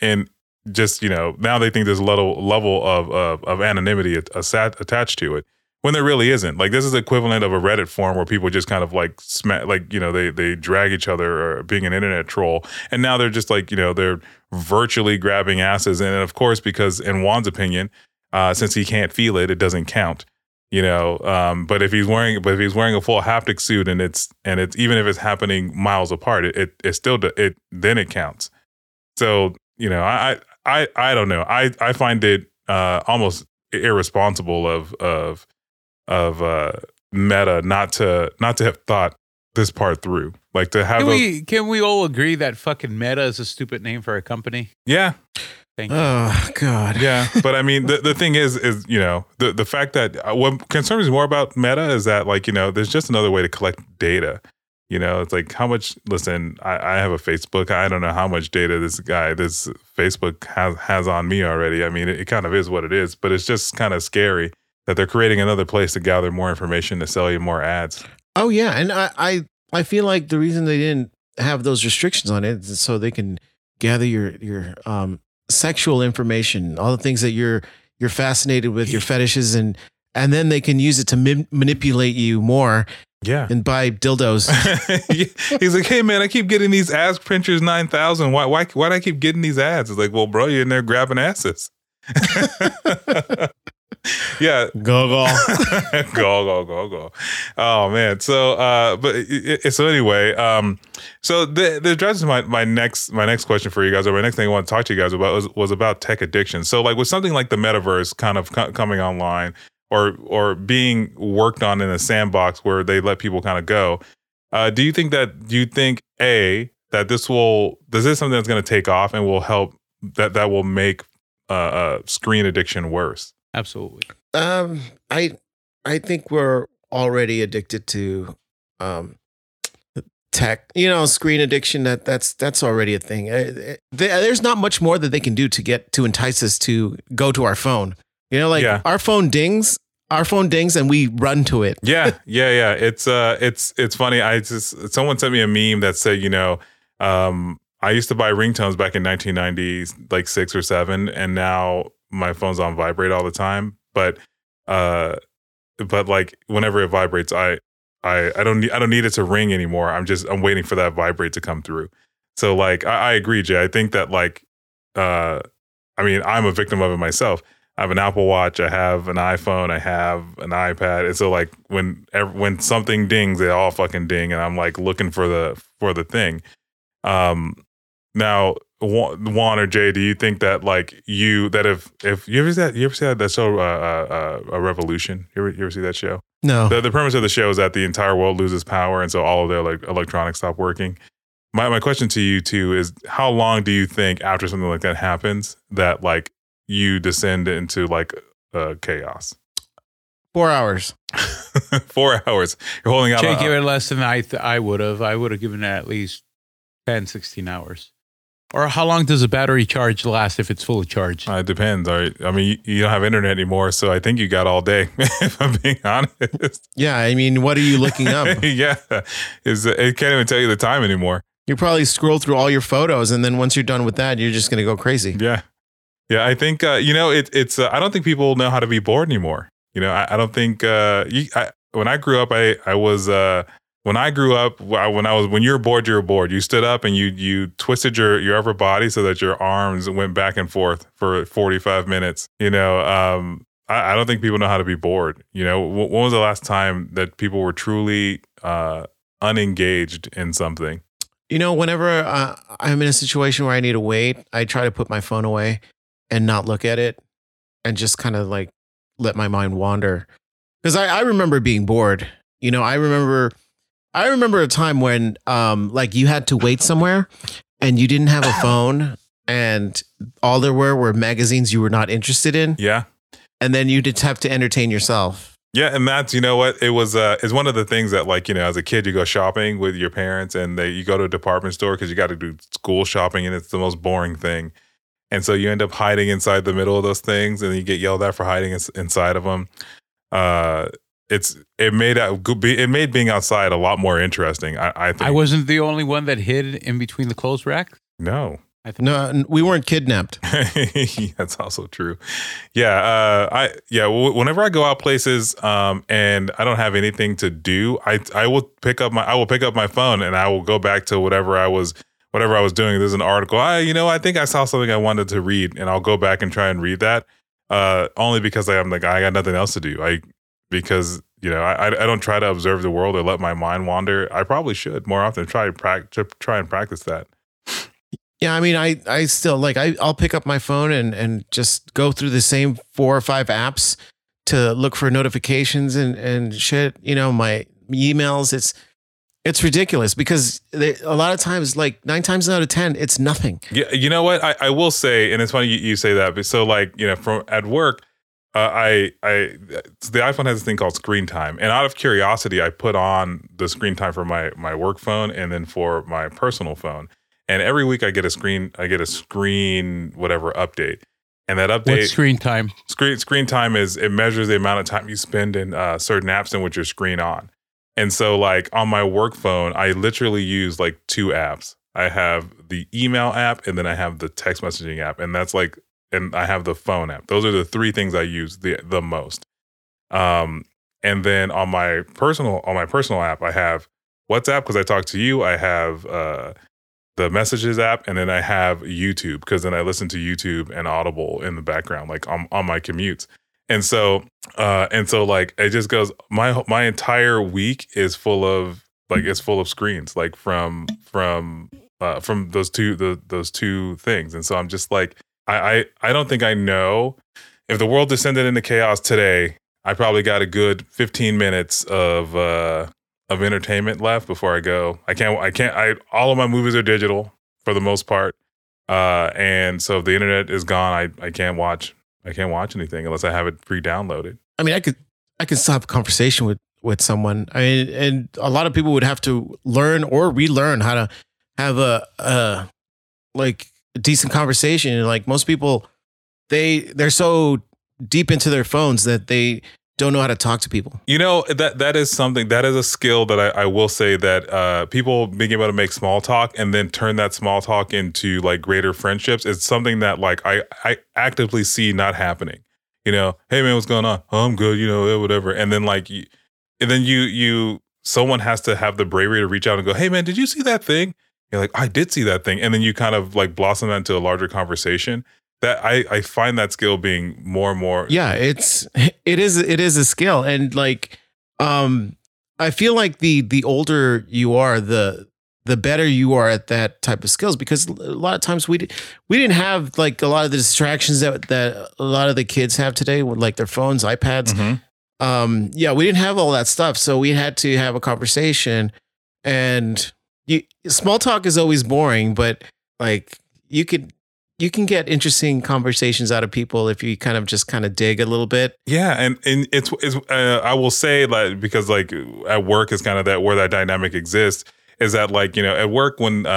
and just you know now they think there's a little level of of, of anonymity attached to it when there really isn't. Like this is equivalent of a Reddit forum where people just kind of like smack, like you know they they drag each other or being an internet troll, and now they're just like you know they're virtually grabbing asses, and of course because in Juan's opinion, uh, since he can't feel it, it doesn't count. You know, um, but if he's wearing, but if he's wearing a full haptic suit and it's and it's even if it's happening miles apart, it it, it still it then it counts. So you know, I I I don't know. I I find it uh, almost irresponsible of of of uh, Meta not to not to have thought this part through, like to have Can those, we can we all agree that fucking Meta is a stupid name for a company? yeah Thank you. Oh God. yeah. But I mean, the the thing is is you know the the fact that uh, what concerns me more about Meta is that like you know there's just another way to collect data. You know, it's like how much. Listen, I, I have a Facebook. I don't know how much data this guy, this Facebook has has on me already. I mean, it, it kind of is what it is, but it's just kind of scary that they're creating another place to gather more information to sell you more ads. Oh yeah, and I, I I feel like the reason they didn't have those restrictions on it is so they can gather your your um sexual information, all the things that you're you're fascinated with, your fetishes and and then they can use it to ma- manipulate you more Yeah. and buy dildos. He's like, hey man, I keep getting these ass printers nine thousand. Why why why do I keep getting these ads? It's like, well, bro, you're in there grabbing asses. yeah, go go. go go go go. Oh man. So uh, but it, it, so anyway, um, so the the addresses my my next my next question for you guys, or my next thing I want to talk to you guys about was was about tech addiction. So like with something like the metaverse kind of co- coming online or or being worked on in a sandbox where they let people kind of go. Uh, do you think that do you think a that this will this is this something that's going to take off and will help that that will make uh, uh, screen addiction worse? Absolutely. Um, I I think we're already addicted to um tech. You know, screen addiction. That that's that's already a thing. Uh, uh, There's not much more that they can do to get to entice us to go to our phone. You know, like Yeah. our phone dings, our phone dings, and we run to it. yeah, yeah, yeah. It's uh, it's it's funny. I just someone sent me a meme that said, you know, um, I used to buy ringtones back in 1990, like six or seven, and now my phone's on vibrate all the time. But uh, but like whenever it vibrates, I I I don't need I don't need it to ring anymore. I'm just I'm waiting for that vibrate to come through. So like I, I agree, Jay. I think that like uh, I mean I'm a victim of it myself. I have an Apple Watch. I have an iPhone. I have an iPad. And so like when when something dings, they all fucking ding, and I'm like looking for the for the thing. Um, now Juan Juan or Jay, do you think that like you that if if you ever see that you ever see that, that show uh, uh, uh, a Revolution? You ever, you ever see that show? No, The, the premise of the show is that the entire world loses power, and so all of their like electronics stop working. My my question to you too is how long do you think after something like that happens that like you descend into like uh, chaos? four hours. Four hours. You're holding out. Jay a- gave it less than I th- I would have. I would have given it at least 10, 16 hours. Or how long does a battery charge last if it's fully charged? Uh, it depends. All right. I mean, you, you don't have internet anymore, so I think you got all day. if I'm being honest. Yeah, I mean, what are you looking up? yeah, is it can't even tell you the time anymore. you probably scroll through all your photos, and then once you're done with that, you're just gonna go crazy. Yeah, yeah. I think uh, you know it, it's. Uh, I don't think people know how to be bored anymore. You know, I, I don't think uh, you, I, when I grew up, I I was uh, when I grew up when I was when you're bored, you're bored. You stood up and you you twisted your your upper body so that your arms went back and forth for 45 minutes. You know, um, I, I don't think people know how to be bored. You know, when was the last time that people were truly uh, unengaged in something? You know, whenever I'm in a situation where I need to wait, I try to put my phone away and not look at it and just kind of like let my mind wander. Because I, I remember being bored. You know, I remember I remember a time when um like you had to wait somewhere and you didn't have a phone and all there were were magazines you were not interested in Yeah. and then you just have to entertain yourself. Yeah, and that's you know what it was. Uh, is one of the things that like you know as a kid you go shopping with your parents and they you go to a department store because you got to do school shopping and it's the most boring thing, and so you end up hiding inside the middle of those things and you get yelled at for hiding ins- inside of them. Uh, it's it made it made being outside a lot more interesting. I, I think I wasn't the only one that hid in between the clothes rack. no. I think No, we weren't kidnapped. That's also true. Yeah, uh, I yeah. Whenever I go out places, um, and I don't have anything to do, I I will pick up my I will pick up my phone and I will go back to whatever I was whatever I was doing. There's an article. I you know I think I saw something I wanted to read, and I'll go back and try and read that. Uh, only because I'm like I got nothing else to do. I because you know I I don't try to observe the world or let my mind wander. I probably should more often try to practice try and practice that. Yeah, I mean, I I still like I I'll pick up my phone and and just go through the same four or five apps to look for notifications and and shit. You know, my emails. It's it's ridiculous because they, a lot of times, like nine times out of ten, it's nothing. Yeah, you know what? I, I will say, and it's funny you, you say that, but so like you know, from at work, uh, I I the iPhone has this thing called screen time, and out of curiosity, I put on the screen time for my my work phone and then for my personal phone, and every week I get a screen I get a screen whatever update, and that update screen time? screen screen time is it measures the amount of time you spend in uh, certain apps and with your screen on. And so like on my work phone, I literally use like two apps. I have the email app and then I have the text messaging app, and that's like and I have the phone app. Those are the three things I use the the most. Um, and then on my personal on my personal app, I have WhatsApp because I talk to you. I have uh, the messages app, and then I have YouTube because then I listen to YouTube and Audible in the background, like on, on my commutes. And so, uh, and so, like it just goes. My my entire week is full of like it's full of screens, like from from uh, from those two the, those two things. And so I'm just like, I, I I don't think I know if the world descended into chaos today. I probably got a good 15 minutes of uh, of entertainment left before I go. I can't. I can't. I all of my movies are digital for the most part, uh, and so if the internet is gone, I I can't watch. I can't watch anything unless I have it pre-downloaded. I mean, I could I could still have a conversation with with someone. I mean, and a lot of people would have to learn or relearn how to have a uh like a decent conversation. And like most people, they they're so deep into their phones that they don't know how to talk to people. You know that that is something that is a skill that I, I will say that uh, people being able to make small talk and then turn that small talk into like greater friendships is something that like I I actively see not happening. You know, hey man, what's going on? Oh, I'm good. You know, whatever. And then like, and then you you someone has to have the bravery to reach out and go, hey man, did you see that thing? You're like, I did see that thing, and then you kind of like blossom that into a larger conversation that I I find that skill being more and more. Yeah, it's it is it is a skill, and like um, I feel like the the older you are, the the better you are at that type of skills because a lot of times we did, we didn't have like a lot of the distractions that that a lot of the kids have today with like their phones, iPads. Mm-hmm. Um, yeah, we didn't have all that stuff, so we had to have a conversation, and you, small talk is always boring, but like you could you can get interesting conversations out of people if you kind of just kind of dig a little bit. Yeah, and and it's, it's uh, I will say like because like at work is kind of that where that dynamic exists is that like you know at work when uh,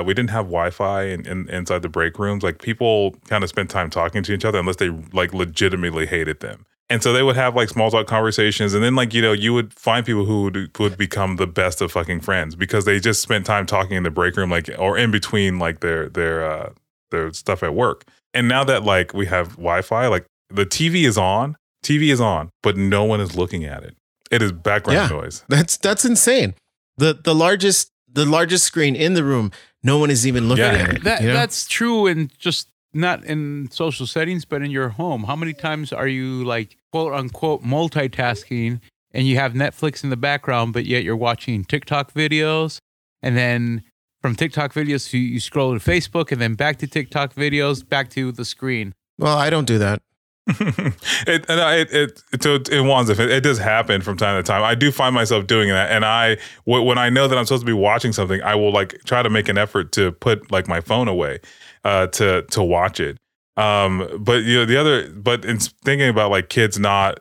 uh, we didn't have Wi-Fi in, in, inside the break rooms, like people kind of spent time talking to each other unless they like legitimately hated them. And so they would have like small talk conversations, and then like you know you would find people who would, would become the best of fucking friends because they just spent time talking in the break room, like or in between like their their uh, their stuff at work. And now that like we have Wi-Fi, like the TV is on, TV is on, but no one is looking at it. It is background yeah, noise. That's that's insane. The the largest the largest screen in the room, no one is even looking yeah. at it. That, you know? That's true in just not in social settings, but in your home. How many times are you like quote unquote multitasking and you have Netflix in the background, but yet you're watching TikTok videos and then from TikTok videos, you, you scroll to Facebook and then back to TikTok videos, back to the screen. Well, I don't do that. it, it, it, it, it wants it, it does happen from time to time. I do find myself doing that, and I when I know that I'm supposed to be watching something, I will like try to make an effort to put like my phone away, uh, to to watch it. Um, but you know the other, but in thinking about like kids not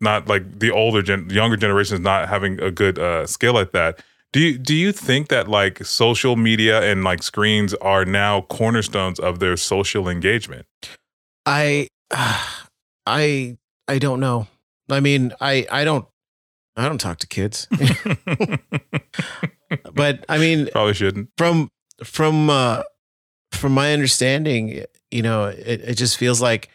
not like the older gen, younger generations not having a good uh, skill at that do you do you think that like social media and like screens are now cornerstones of their social engagement? I I I don't know. I mean, I I don't I don't talk to kids. but I mean, probably shouldn't. From from uh from my understanding, you know, it, it just feels like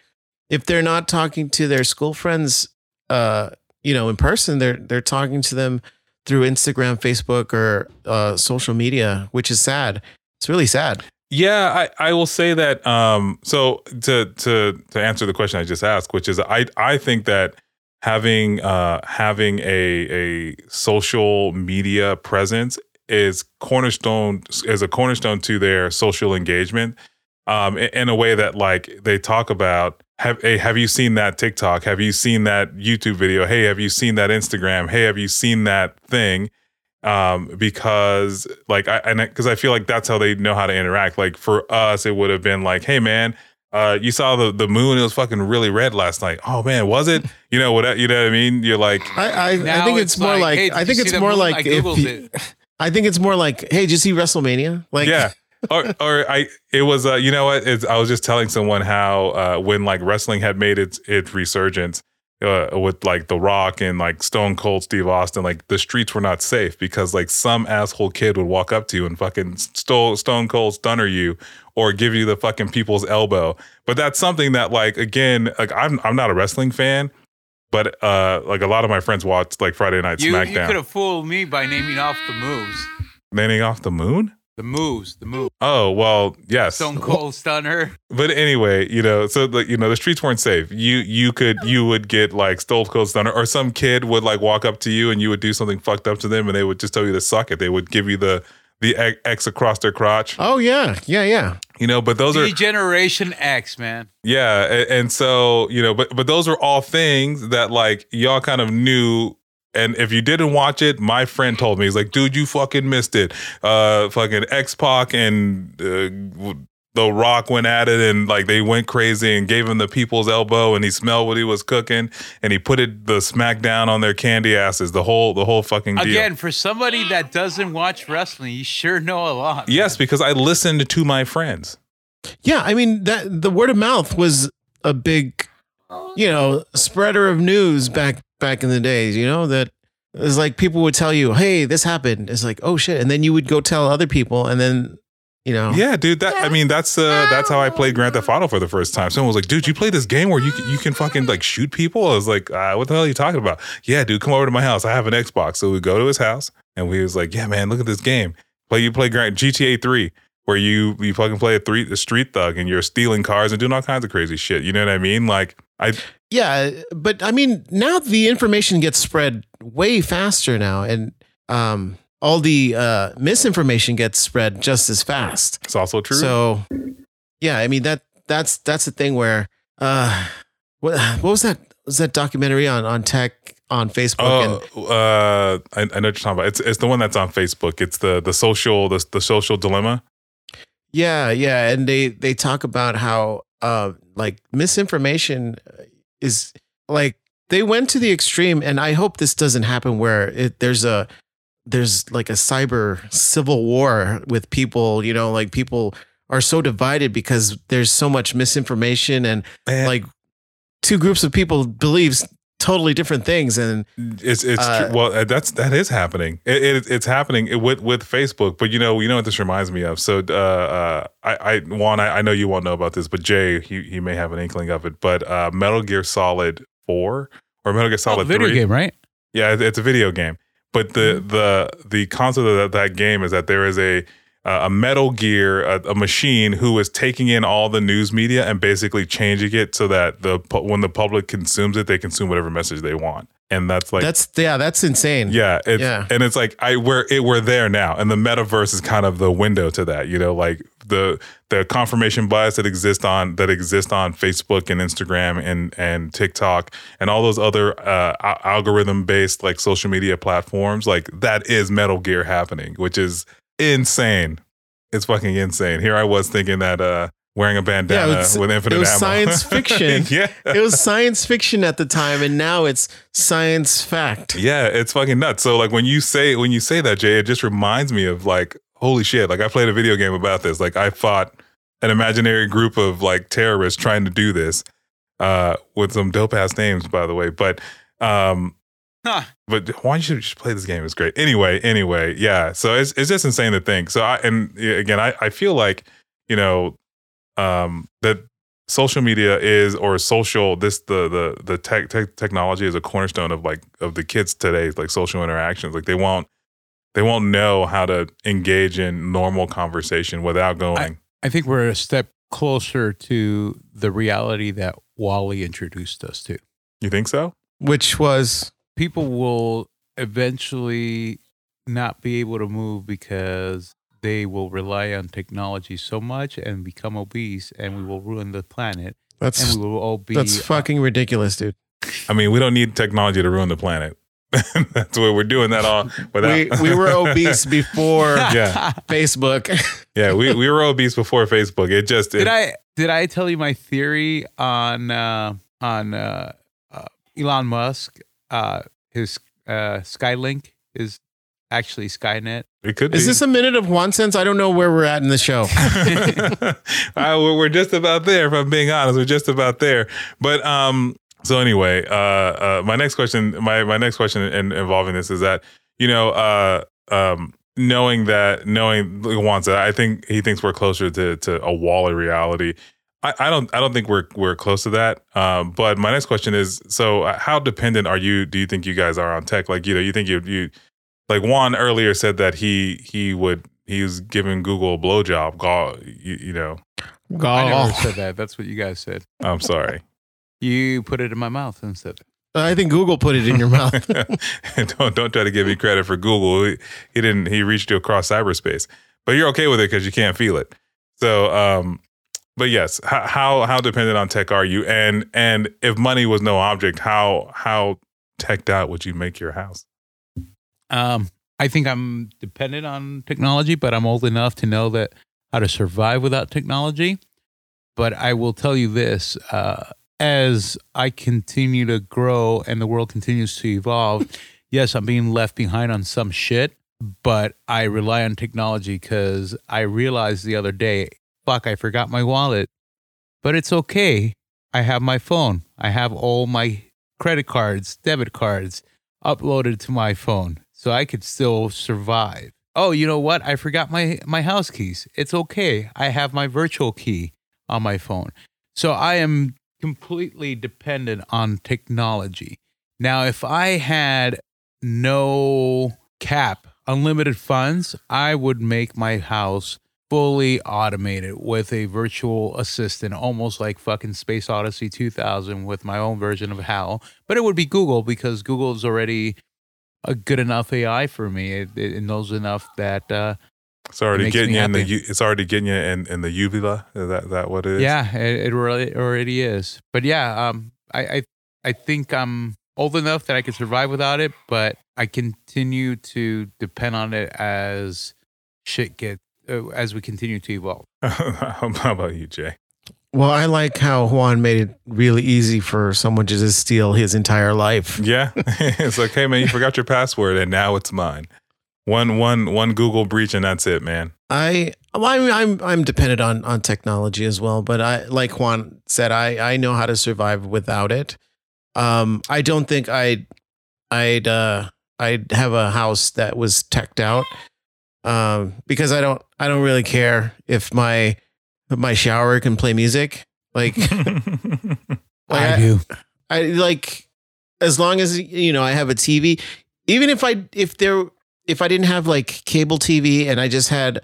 if they're not talking to their school friends uh you know in person, they're they're talking to them through Instagram, Facebook, or uh, social media, which is sad. It's really sad. Yeah, I, I will say that. Um, so to to to answer the question I just asked, which is I I think that having uh, having a a social media presence is cornerstone is a cornerstone to their social engagement um, in, in a way that like they talk about have hey, have you seen that TikTok? Have you seen that YouTube video? Hey, have you seen that Instagram? Hey, have you seen that thing? Um, because like I and because I feel like that's how they know how to interact. Like for us, it would have been like, hey man, uh, you saw the the moon. It was fucking really red last night. Oh man, was it? You know what? You know what I mean? You're like, I I, I think it's, it's more like, like hey, I think it's more like if you, I think it's more like, hey, did you see WrestleMania? Like, yeah, or, or I, it was, uh, you know what? It's, I was just telling someone how uh, when like wrestling had made its its resurgence uh, with like The Rock and like Stone Cold Steve Austin, like the streets were not safe because like some asshole kid would walk up to you and fucking stole Stone Cold stunner you or give you the fucking people's elbow. But that's something that like again, like I'm I'm not a wrestling fan, But uh, like a lot of my friends watched like Friday Night You, you could have fooled me by naming off the moves. Naming off the moon? The moves, the moves. Oh well, yes. Stone Cold Stunner. But anyway, you know, so the you know the streets weren't safe. You you could you would get like Stone Cold Stunner, or some kid would like walk up to you and you would do something fucked up to them, and they would just tell you to suck it. They would give you the the X- X across their crotch, Oh yeah, yeah, yeah. You know. But those are Generation X, man. yeah, and, and so you know, but but those are all things that like y'all kind of knew. And if you didn't watch it, my friend told me he's like, "Dude, you fucking missed it." Uh, fucking X-Pac and uh, The Rock went at it, and like they went crazy and gave him the people's elbow, and he smelled what he was cooking, and he put it the smackdown on their candy asses. The whole the whole fucking deal. Again, for somebody that doesn't watch wrestling, you sure know a lot. Yes, because I listened to my friends. Yeah, I mean that the word of mouth was a big, you know, spreader of news back back in the days. You know that it's like people would tell you, "Hey, this happened." It's like, "Oh shit," and then you would go tell other people, and then, you know, Yeah, dude. That I mean, that's uh, that's how I played Grand Theft Auto for the first time. Someone was like, "Dude, you play this game where you you can fucking like shoot people?" I was like, uh, "What the hell are you talking about?" Yeah, dude, come over to my house. I have an Xbox. So we go to his house, and we was like, "Yeah, man, look at this game. Play you play Grand GTA Three, where you you fucking play a three a street thug and you're stealing cars and doing all kinds of crazy shit. You know what I mean? Like, I yeah. But I mean, now the information gets spread way faster now, and um, all the uh, misinformation gets spread just as fast. it's also true. So, yeah, I mean that that's that's the thing where uh, what what was that was that documentary on on tech on Facebook? Oh, uh, I, I know what you're talking about. It's it's the one that's on Facebook. It's the the social the, the social dilemma. Yeah, yeah, and they they talk about how uh like misinformation is like they went to the extreme and I hope this doesn't happen where it there's a there's like a cyber civil war with people, you know, like people are so divided because there's so much misinformation and Man, like two groups of people believes totally different things and It's it's Uh, true. well uh, that's that is happening. It, it it's happening with with Facebook. But you know you know what this reminds me of. So uh, uh I I Juan I, I know you won't know about this, but Jay he he may have an inkling of it. But uh Metal Gear Solid Four or Metal Gear Oh, Solid video Three. game, right? Yeah, it- it's a video game. But the Mm-hmm. the the concept of that, that game is that there is a uh, a Metal Gear a, a machine who is taking in all the news media and basically changing it so that the when the public consumes it, they consume whatever message they want. And that's like that's yeah, that's insane. yeah, it's, Yeah. and it's like I we're it we're there now, and the metaverse is kind of the window to that. You know, like the the confirmation bias that exist on that exist on Facebook and Instagram and and TikTok and all those other uh, algorithm based like social media platforms. Like that is Metal Gear happening, which is insane. It's fucking insane. Here I was thinking that uh wearing a bandana it's- with infinite it was ammo. science fiction. yeah. it was science fiction at the time and now it's science fact Yeah, it's fucking nuts. So like when you say when you say that, Jay, it just reminds me of like, holy shit, like I played a video game about this. Like I fought an imaginary group of like terrorists trying to do this, uh, with some dope ass names, by the way. But um Huh. but why should you just play this game? It's great. Anyway, anyway, yeah. So it's it's just insane to think. So I and again, I, I feel like, you know, um that social media is or social this the the the tech, tech technology is a cornerstone of like of the kids today like social interactions like they won't they won't know how to engage in normal conversation without going I think we're a step closer to the reality that WALL-E introduced us to. you think so which was People will eventually not be able to move because they will rely on technology so much and become obese, and we will ruin the planet, that's and we will all be. that's fucking ridiculous dude i mean we don't need technology to ruin the planet that's what we're doing that all without we we were obese before yeah facebook yeah we, we were obese before facebook it just did it, I did I tell you my theory on uh, on uh, uh, Elon Musk? Uh, his uh, Skylink is actually Skynet. it could is be. this a minute of one sense i don't know where we're at in the show Uh, we're we're just about there. If I'm being honest, we're just about there. But um, so anyway, uh, uh, my next question, my my next question in, involving this is that you know, uh, um, knowing that knowing like Juan I think he thinks we're closer to to a WALL-E reality. I, I don't I don't think we're we're close to that. Um, but my next question is: so uh, how dependent are you? Do you think you guys are on tech? Like you know, you think you you like Juan earlier said that he he would he was giving Google a blowjob. Go, you, you know. I never said that. That's what you guys said. I'm sorry. You put it in my mouth and said. I think Google put it in your mouth. don't don't try to give me credit for Google. He, he didn't. He reached you across cyberspace, but you're okay with it because you can't feel it. So, um, but yes, how, how how dependent on tech are you? And and if money was no object, how how teched out would you make your house? Um, I think I'm dependent on technology, but I'm old enough to know that how to survive without technology. But I will tell you this: uh, as I continue to grow and the world continues to evolve, yes, I'm being left behind on some shit, but I rely on technology because I realized the other day, fuck, I forgot my wallet. But it's okay. I have my phone. I have all my credit cards, debit cards uploaded to my phone. So I could still survive. Oh, you know what? I forgot my, my house keys. It's okay. I have my virtual key on my phone. So I am completely dependent on technology. Now, if I had no cap, unlimited funds, I would make my house fully automated with a virtual assistant, almost like fucking Space Odyssey 2000 with my own version of HAL. But it would be Google because Google is already a good enough AI for me. It, it knows enough that uh, it's already getting you in the. It's already getting you in, in the uvula. Is that that what it is? Yeah, it, it really already is. But yeah, um, I, I I think I'm old enough that I can survive without it, but I continue to depend on it as shit get uh, as we continue to evolve. How about you, Jay? Well, I like how Juan made it really easy for someone to just steal his entire life. Yeah, it's like, hey man, you forgot your password, and now it's mine. One one one Google breach and that's it, man. I well, I'm I'm I'm dependent on on technology as well, but I like Juan said, I I know how to survive without it. Um, I don't think I'd I'd uh I'd have a house that was teched out. Um, because I don't I don't really care if my if my shower can play music. Like, like I, I do. I like as long as you know I have a TV. Even if I if there if I didn't have like cable TV and I just had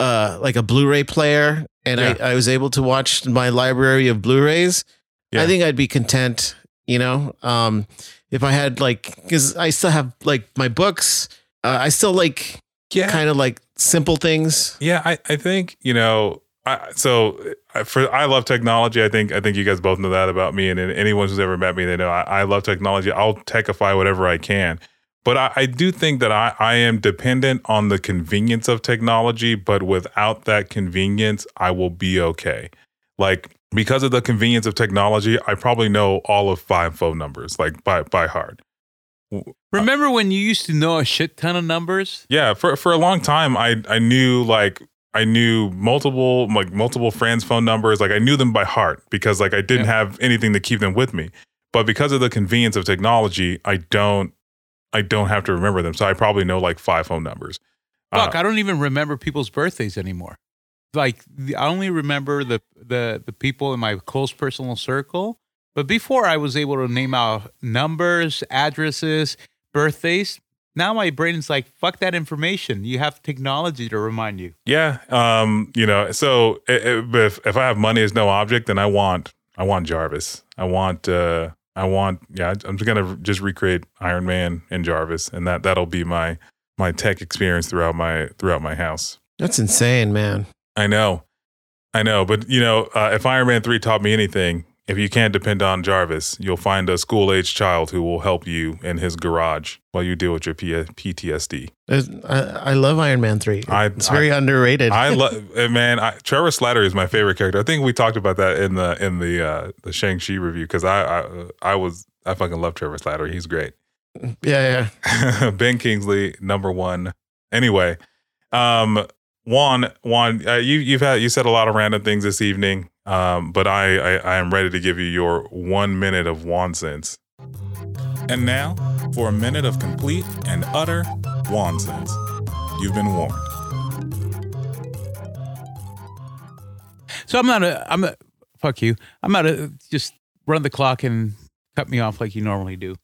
uh like a Blu-ray player and yeah. I, I was able to watch my library of Blu-rays, yeah. I think I'd be content, you know. Um if I had like because I still have like my books, uh, I still like yeah. kind of like simple things. Yeah, I, I think, you know, I, so for I love technology. I think I think you guys both know that about me, and, and anyone who's ever met me, they know I, I love technology. I'll techify whatever I can. But I, I, do think that I, I am dependent on the convenience of technology, but without that convenience, I will be okay. Like because of the convenience of technology, I probably know all of five phone numbers, like by by heart. Uh, Remember when you used to know a shit ton of numbers? Yeah, for for a long time I I knew like I knew multiple like multiple friends' phone numbers. Like I knew them by heart because like I didn't yeah. have anything to keep them with me. But because of the convenience of technology, I don't I don't have to remember them. So I probably know like five phone numbers. Fuck, uh, I don't even remember people's birthdays anymore. Like I only remember the the the people in my close personal circle. But before I was able to name out numbers, addresses, birthdays. Now my brain's like, fuck that information. You have technology to remind you. Yeah, um, you know. So if if I have money as no object, then I want I want Jarvis. I want uh, I want, yeah, I'm just gonna just recreate Iron Man and Jarvis, and that that'll be my my tech experience throughout my throughout my house. That's insane, man. I know, I know, but you know, uh, if Iron Man three taught me anything, if you can't depend on Jarvis, you'll find a school age child who will help you in his garage while you deal with your P- PTSD. I, I, love Iron Man 3. I, it's very I, underrated. I love man, I, Trevor Slattery is my favorite character. I think we talked about that in the in the uh, the Shang-Chi review cuz I, I I was I fucking love Trevor Slattery. He's great. Yeah, yeah. ben Kingsley number 1. Anyway, um Juan, Juan, uh, you you've had you said a lot of random things this evening. Um, but I, I, I am ready to give you your one minute of nonsense. And now for a minute of complete and utter nonsense. You've been warned. So I'm not a I'm a fuck you. I'm not a just run the clock and cut me off like you normally do.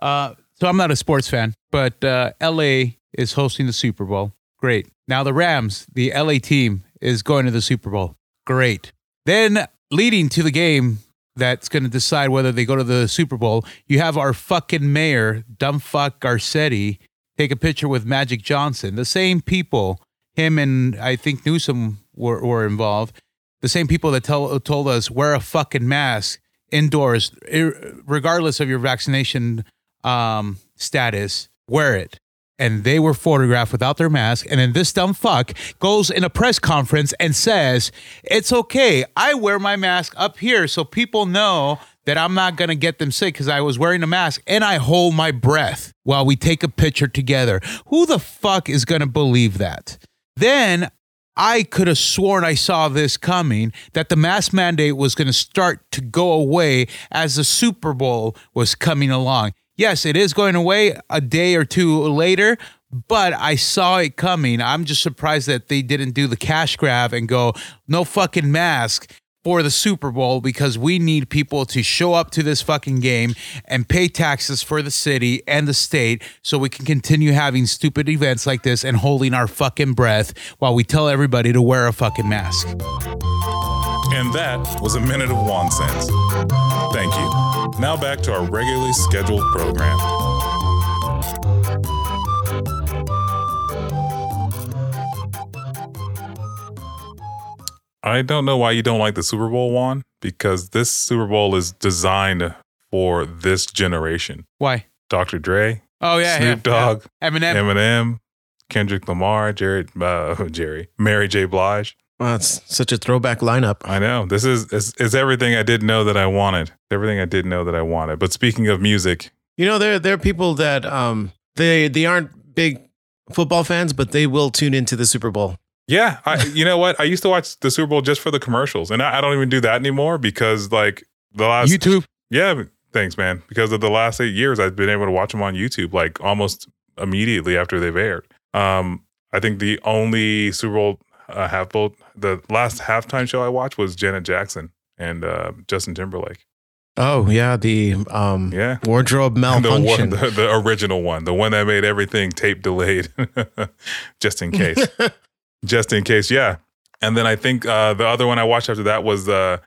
Uh, so I'm not a sports fan, but uh, LA is hosting the Super Bowl. Great. Now the Rams, the LA team, is going to the Super Bowl. Great. Then leading to the game that's going to decide whether they go to the Super Bowl, you have our fucking mayor, dumbfuck Garcetti, take a picture with Magic Johnson. The same people, him and I think Newsom were, were involved. The same people that tell, told us wear a fucking mask indoors, regardless of your vaccination um, status, wear it. And they were photographed without their mask. And then this dumb fuck goes in a press conference and says, It's okay. I wear my mask up here so people know that I'm not going to get them sick because I was wearing a mask and I hold my breath while we take a picture together. Who the fuck is going to believe that? Then I could have sworn I saw this coming that the mask mandate was going to start to go away as the Super Bowl was coming along. Yes, it is going away a day or two later, but I saw it coming. I'm just surprised that they didn't do the cash grab and go, no fucking mask for the Super Bowl because we need people to show up to this fucking game and pay taxes for the city and the state so we can continue having stupid events like this and holding our fucking breath while we tell everybody to wear a fucking mask. And that was a minute of nonsense. Thank you. Now back to our regularly scheduled program. I don't know why you don't like the Super Bowl one because this Super Bowl is designed for this generation. Why? Dr. Dre. Oh yeah, Snoop yeah, Dogg. yeah. Eminem. Eminem. Kendrick Lamar. Jared. Uh, Jerry. Mary J. Blige. Wow, it's such a throwback lineup. I know. This is is, is everything I didn't know that I wanted. Everything I didn't know that I wanted. But speaking of music, You know, there there are people that um they they aren't big football fans, but they will tune into the Super Bowl. yeah, I you know what? I used to watch the Super Bowl just for the commercials, and I, I don't even do that anymore because like the last YouTube. yeah, thanks, man. Because of the last eight years, I've been able to watch them on YouTube like almost immediately after they've aired. Um, I think the only Super Bowl uh, half bowl, the last halftime show I watched was Janet Jackson and uh, Justin Timberlake. Oh yeah, the um Yeah. wardrobe The, one, malfunction. the, the original one, the one that made everything tape delayed, just in case, just in case, yeah. And then I think uh, the other one I watched after that was the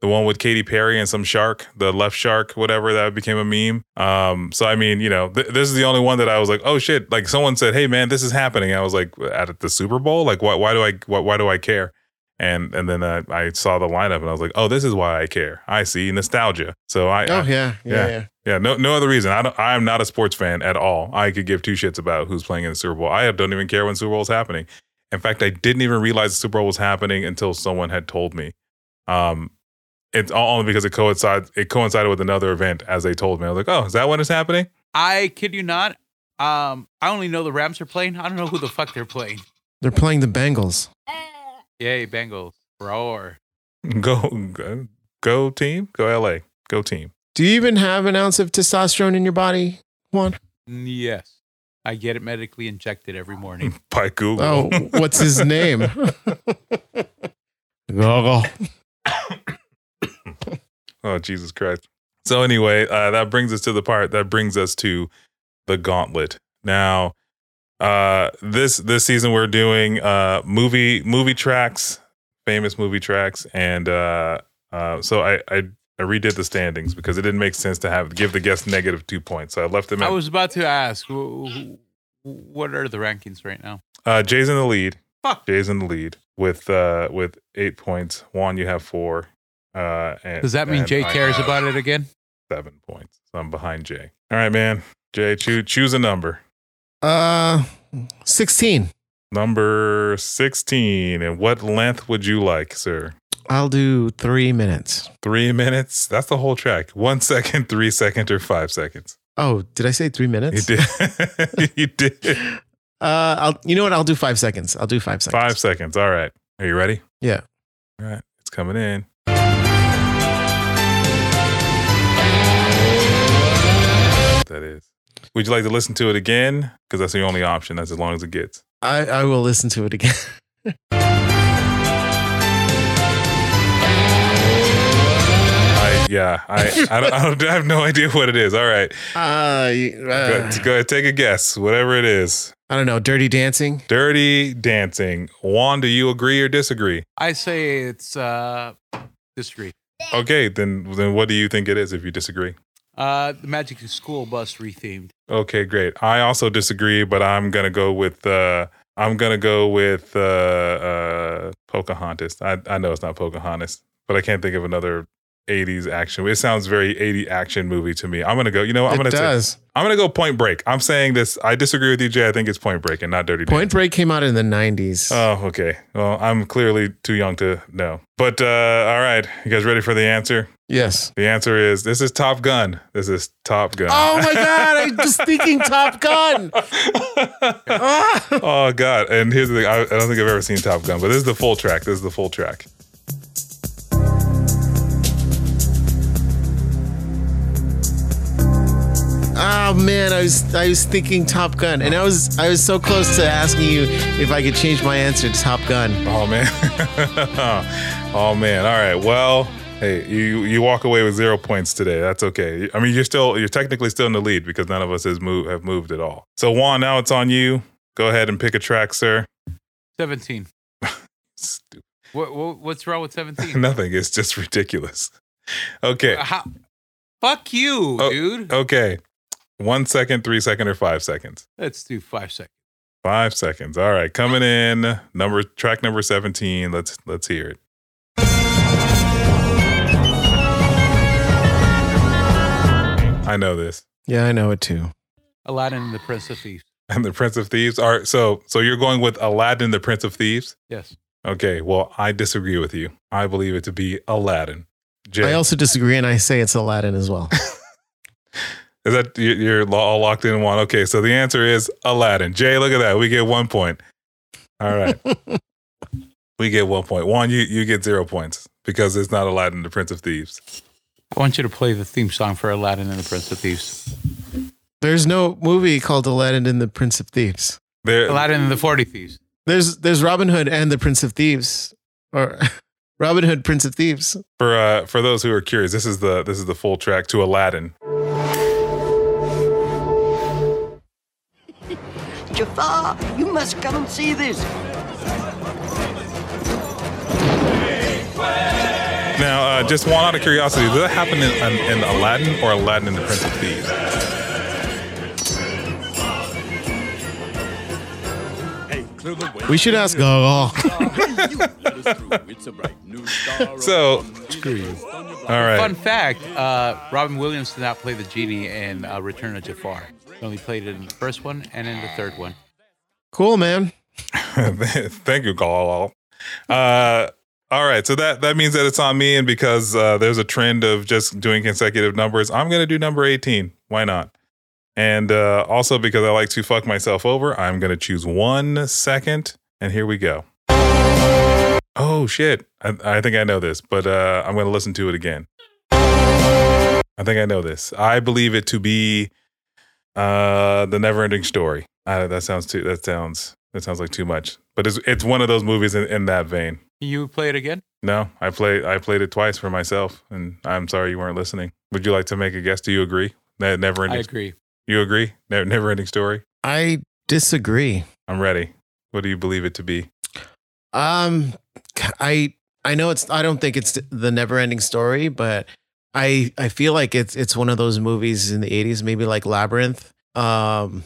the one with Katy Perry and some shark, the left shark, whatever that became a meme. Um, so I mean, you know, th- this is the only one that I was like, oh shit! Like someone said, hey man, this is happening. I was like, at the Super Bowl, like why why do I why, why do I care? And and then uh, I saw the lineup and I was like, oh, this is why I care. I see nostalgia. So I, oh I- yeah, yeah, yeah. yeah. no, no other reason. I don't. I am not a sports fan at all. I could give two shits about who's playing in the Super Bowl. I don't even care when Super Bowl is happening. In fact, I didn't even realize the Super Bowl was happening until someone had told me. Um, it's all only because it coincides. It coincided with another event, as they told me. I was like, "Oh, is that when it's happening?" I kid you not. Um, I only know the Rams are playing. I don't know who the fuck they're playing. They're playing the Bengals. Yay, Bengals. Roar. Go, go, go team, go LA, go team. Do you even have an ounce of testosterone in your body, Juan? Yes. I get it medically injected every morning. By Google. Oh, what's his name? Google. Oh, Jesus Christ. So anyway, uh, that brings us to the part that brings us to the gauntlet. Now, uh, this this season we're doing uh, movie movie tracks, famous movie tracks, and uh, uh, so I, I I redid the standings because it didn't make sense to have give the guest negative two points. So I left them I was about to ask, wh- wh- what are the rankings right now? uh, Jay's in the lead. Fuck. Jay's in the lead with uh, with eight points. Juan, you have four. Uh, and, Does that mean and Jay I cares about it again? seven points. So I'm behind Jay. All right, man. Jay, choose choose a number. Uh, sixteen. Number 16. And what length would you like, sir? I'll do three minutes. Three minutes? That's the whole track. One second, three seconds, or five seconds. Oh, did I say three minutes? You did. you did. Uh, I'll. You know what? I'll do five seconds. I'll do five seconds. Five seconds. All right. Are you ready? Yeah. All right. It's coming in. That is. Would you like to listen to it again? Because that's the only option. That's as long as it gets. I I will listen to it again. I, Yeah, I I, don't, I, don't, I have no idea what it is. All right, Uh, you- go, uh, go ahead, take a guess. Whatever it is. I don't know. Dirty Dancing. Dirty Dancing. Juan, do you agree or disagree? I say it's uh disagree. Okay, then then what do you think it is if you disagree? Uh the Magic School Bus rethemed. Okay, great. I also disagree, but I'm gonna go with uh I'm gonna go with uh uh Pocahontas. I I know it's not Pocahontas, but I can't think of another 80s action. It sounds very 80 action movie to me. I'm gonna go. You know, what? I'm it gonna say, does. I'm gonna go Point Break. I'm saying this. I disagree with you, Jay. I think it's Point Break and not Dirty Point Break came out in the 90s. Oh, okay. Well, I'm clearly too young to know. But uh all right, you guys ready for the answer? Yes. The answer is this is Top Gun. This is Top Gun. Oh my God. I was thinking Top Gun. Oh god! And here's the thing: I, I don't think I've ever seen Top Gun, but this is the full track. This is the full track. Oh man, I was I was thinking Top Gun, and I was I was so close to asking you if I could change my answer to Top Gun. Oh man! oh man! All right. Well, hey, you you walk away with zero points today. That's okay. I mean, you're still you're technically still in the lead because none of us has moved have moved at all. So Juan, now it's on you. Go ahead and pick a track, sir. 17. Stupid. What, what what's wrong with 17? Nothing. It's just ridiculous. Okay. Uh, how, fuck you, Oh. dude. Okay. One second, three second, or five seconds. Let's do 5 seconds. Five seconds. All right, coming in. Number track number seventeen. Let's let's hear it. I know this. Yeah, I know it too. Aladdin and the Prince of Thieves. And the Prince of Thieves. are so so you're going with Aladdin, the Prince of Thieves. Yes. Okay, well I disagree with you. I believe it to be Aladdin. Jay, I also disagree, and I say it's Aladdin as well. is that you- you're all locked in one? Okay, so the answer is Aladdin. Jay, look at that. We get one point. All right. We get one point. One, you you get zero points because it's not Aladdin, the Prince of Thieves. I want you to play the theme song for Aladdin and the Prince of Thieves. There's no movie called Aladdin and the Prince of Thieves. There, Aladdin and the 40 Thieves. There's there's Robin Hood and the Prince of Thieves, or Robin Hood, Prince of Thieves. for uh, for those who are curious, this is the this is the full track to Aladdin. Jafar, you must come and see this. Just one out of curiosity, did that happen in, in, in Aladdin or Aladdin and the Prince of Thieves? We should ask Gaga. So, Screw you. all right. Fun fact uh, Robin Williams did not play the genie in uh, Return of Jafar. He only played it in the first one and in the third one. Cool, man. Thank you, Galal. Uh, all right, so that that means that it's on me, and because uh, there's a trend of just doing consecutive numbers, I'm gonna do number 18. Why not? And uh, also because I like to fuck myself over, I'm gonna choose one second, and here we go. Oh shit! I, I think I know this, but uh, I'm gonna listen to it again. I think I know this. I believe it to be uh, the Never-Ending Story. That sounds too. That sounds. That sounds like too much. But it's it's one of those movies in, in that vein. You play it again? No, I played I played it twice for myself, and I'm sorry you weren't listening. Would you like to make a guess? Do you agree? Ne- Never ending. I ending. agree. You agree? Ne- Never ending story. I disagree. I'm ready. What do you believe it to be? Um, I I know it's. I don't think it's the never-ending story, but I I feel like it's it's one of those movies in the '80s, maybe like Labyrinth, um,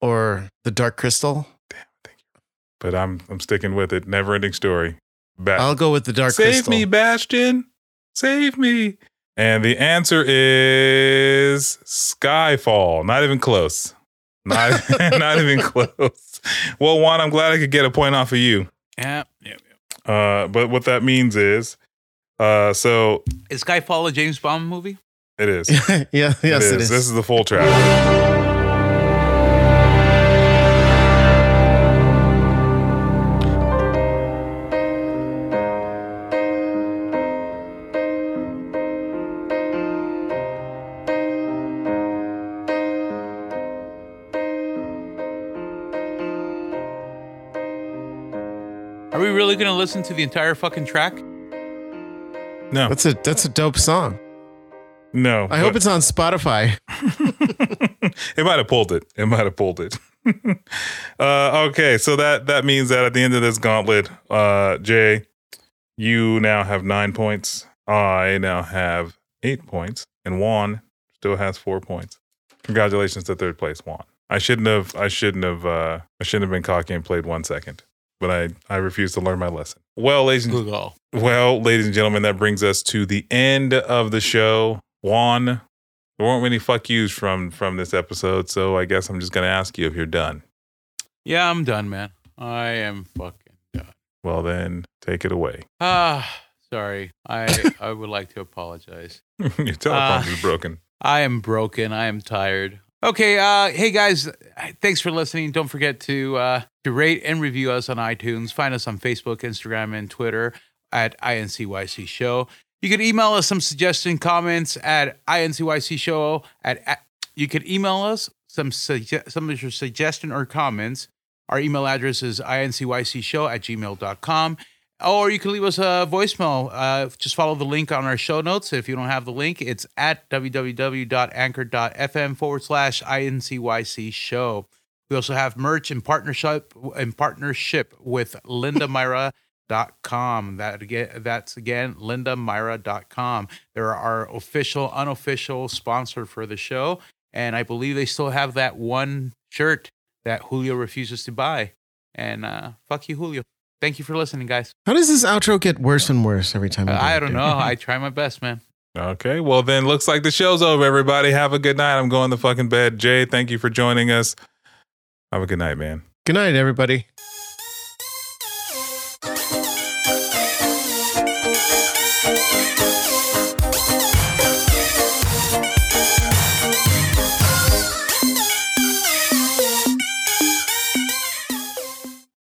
or The Dark Crystal. But I'm I'm sticking with it. Never ending story. Ba- I'll go with The Dark crystal. Save Crystal. me, Bastian. Save me. And the answer is Skyfall. Not even close. Not, not even close. Well, Juan, I'm glad I could get a point off of you. Yeah. yeah. Uh, but what that means is, uh, so Is Skyfall a James Bond movie? it is. yeah, yes, it it is. is. This is the full track. Are we really going to listen to the entire fucking track? No, That's a that's a dope song. no. I hope it's on Spotify. it might have pulled it. It might have pulled it. uh, okay, so that that means that at the end of this gauntlet, uh, Jay, you now have nine points. I now have eight points, and Juan still has four points. Congratulations to third place, Juan. I shouldn't have. I shouldn't have. Uh, I shouldn't have been cocky and played one second. But I, I refuse to learn my lesson. Well, ladies and well, ladies and gentlemen, that brings us to the end of the show. Juan, there weren't many fuck yous from from this episode, so I guess I'm just gonna ask you if you're done. Yeah, I'm done, man. I am fucking done. Well, then take it away. Ah, sorry. I I would like to apologize. Your teleprompter Uh, is broken. I am broken. I am tired. Okay, uh, hey guys, thanks for listening. Don't forget to uh, to rate and review us on iTunes. Find us on Facebook, Instagram, and Twitter at INCYC Show. You can email us some suggestion comments at INCYC Show. At, at you can email us some sugge- some of your suggestion or comments. Our email address is incycshow at gmail.com. Or you can leave us a voicemail. Uh, just follow the link on our show notes. If you don't have the link, it's at www.anchor.fm forward slash INCYC show. We also have merch in partnership in partnership with lindamyra.com. That again that's again lindamyra.com. They're our official, unofficial sponsor for the show. And I believe they still have that one shirt that Julio refuses to buy. And uh, fuck you, Julio. Thank you for listening, guys. How does this outro get worse and worse every time? we do I don't dude? know. I try my best, man. Okay, well then looks like the show's over. Everybody, have a good night. I'm going to fucking bed. Jay, thank you for joining us. Have a good night, man. Good night, everybody.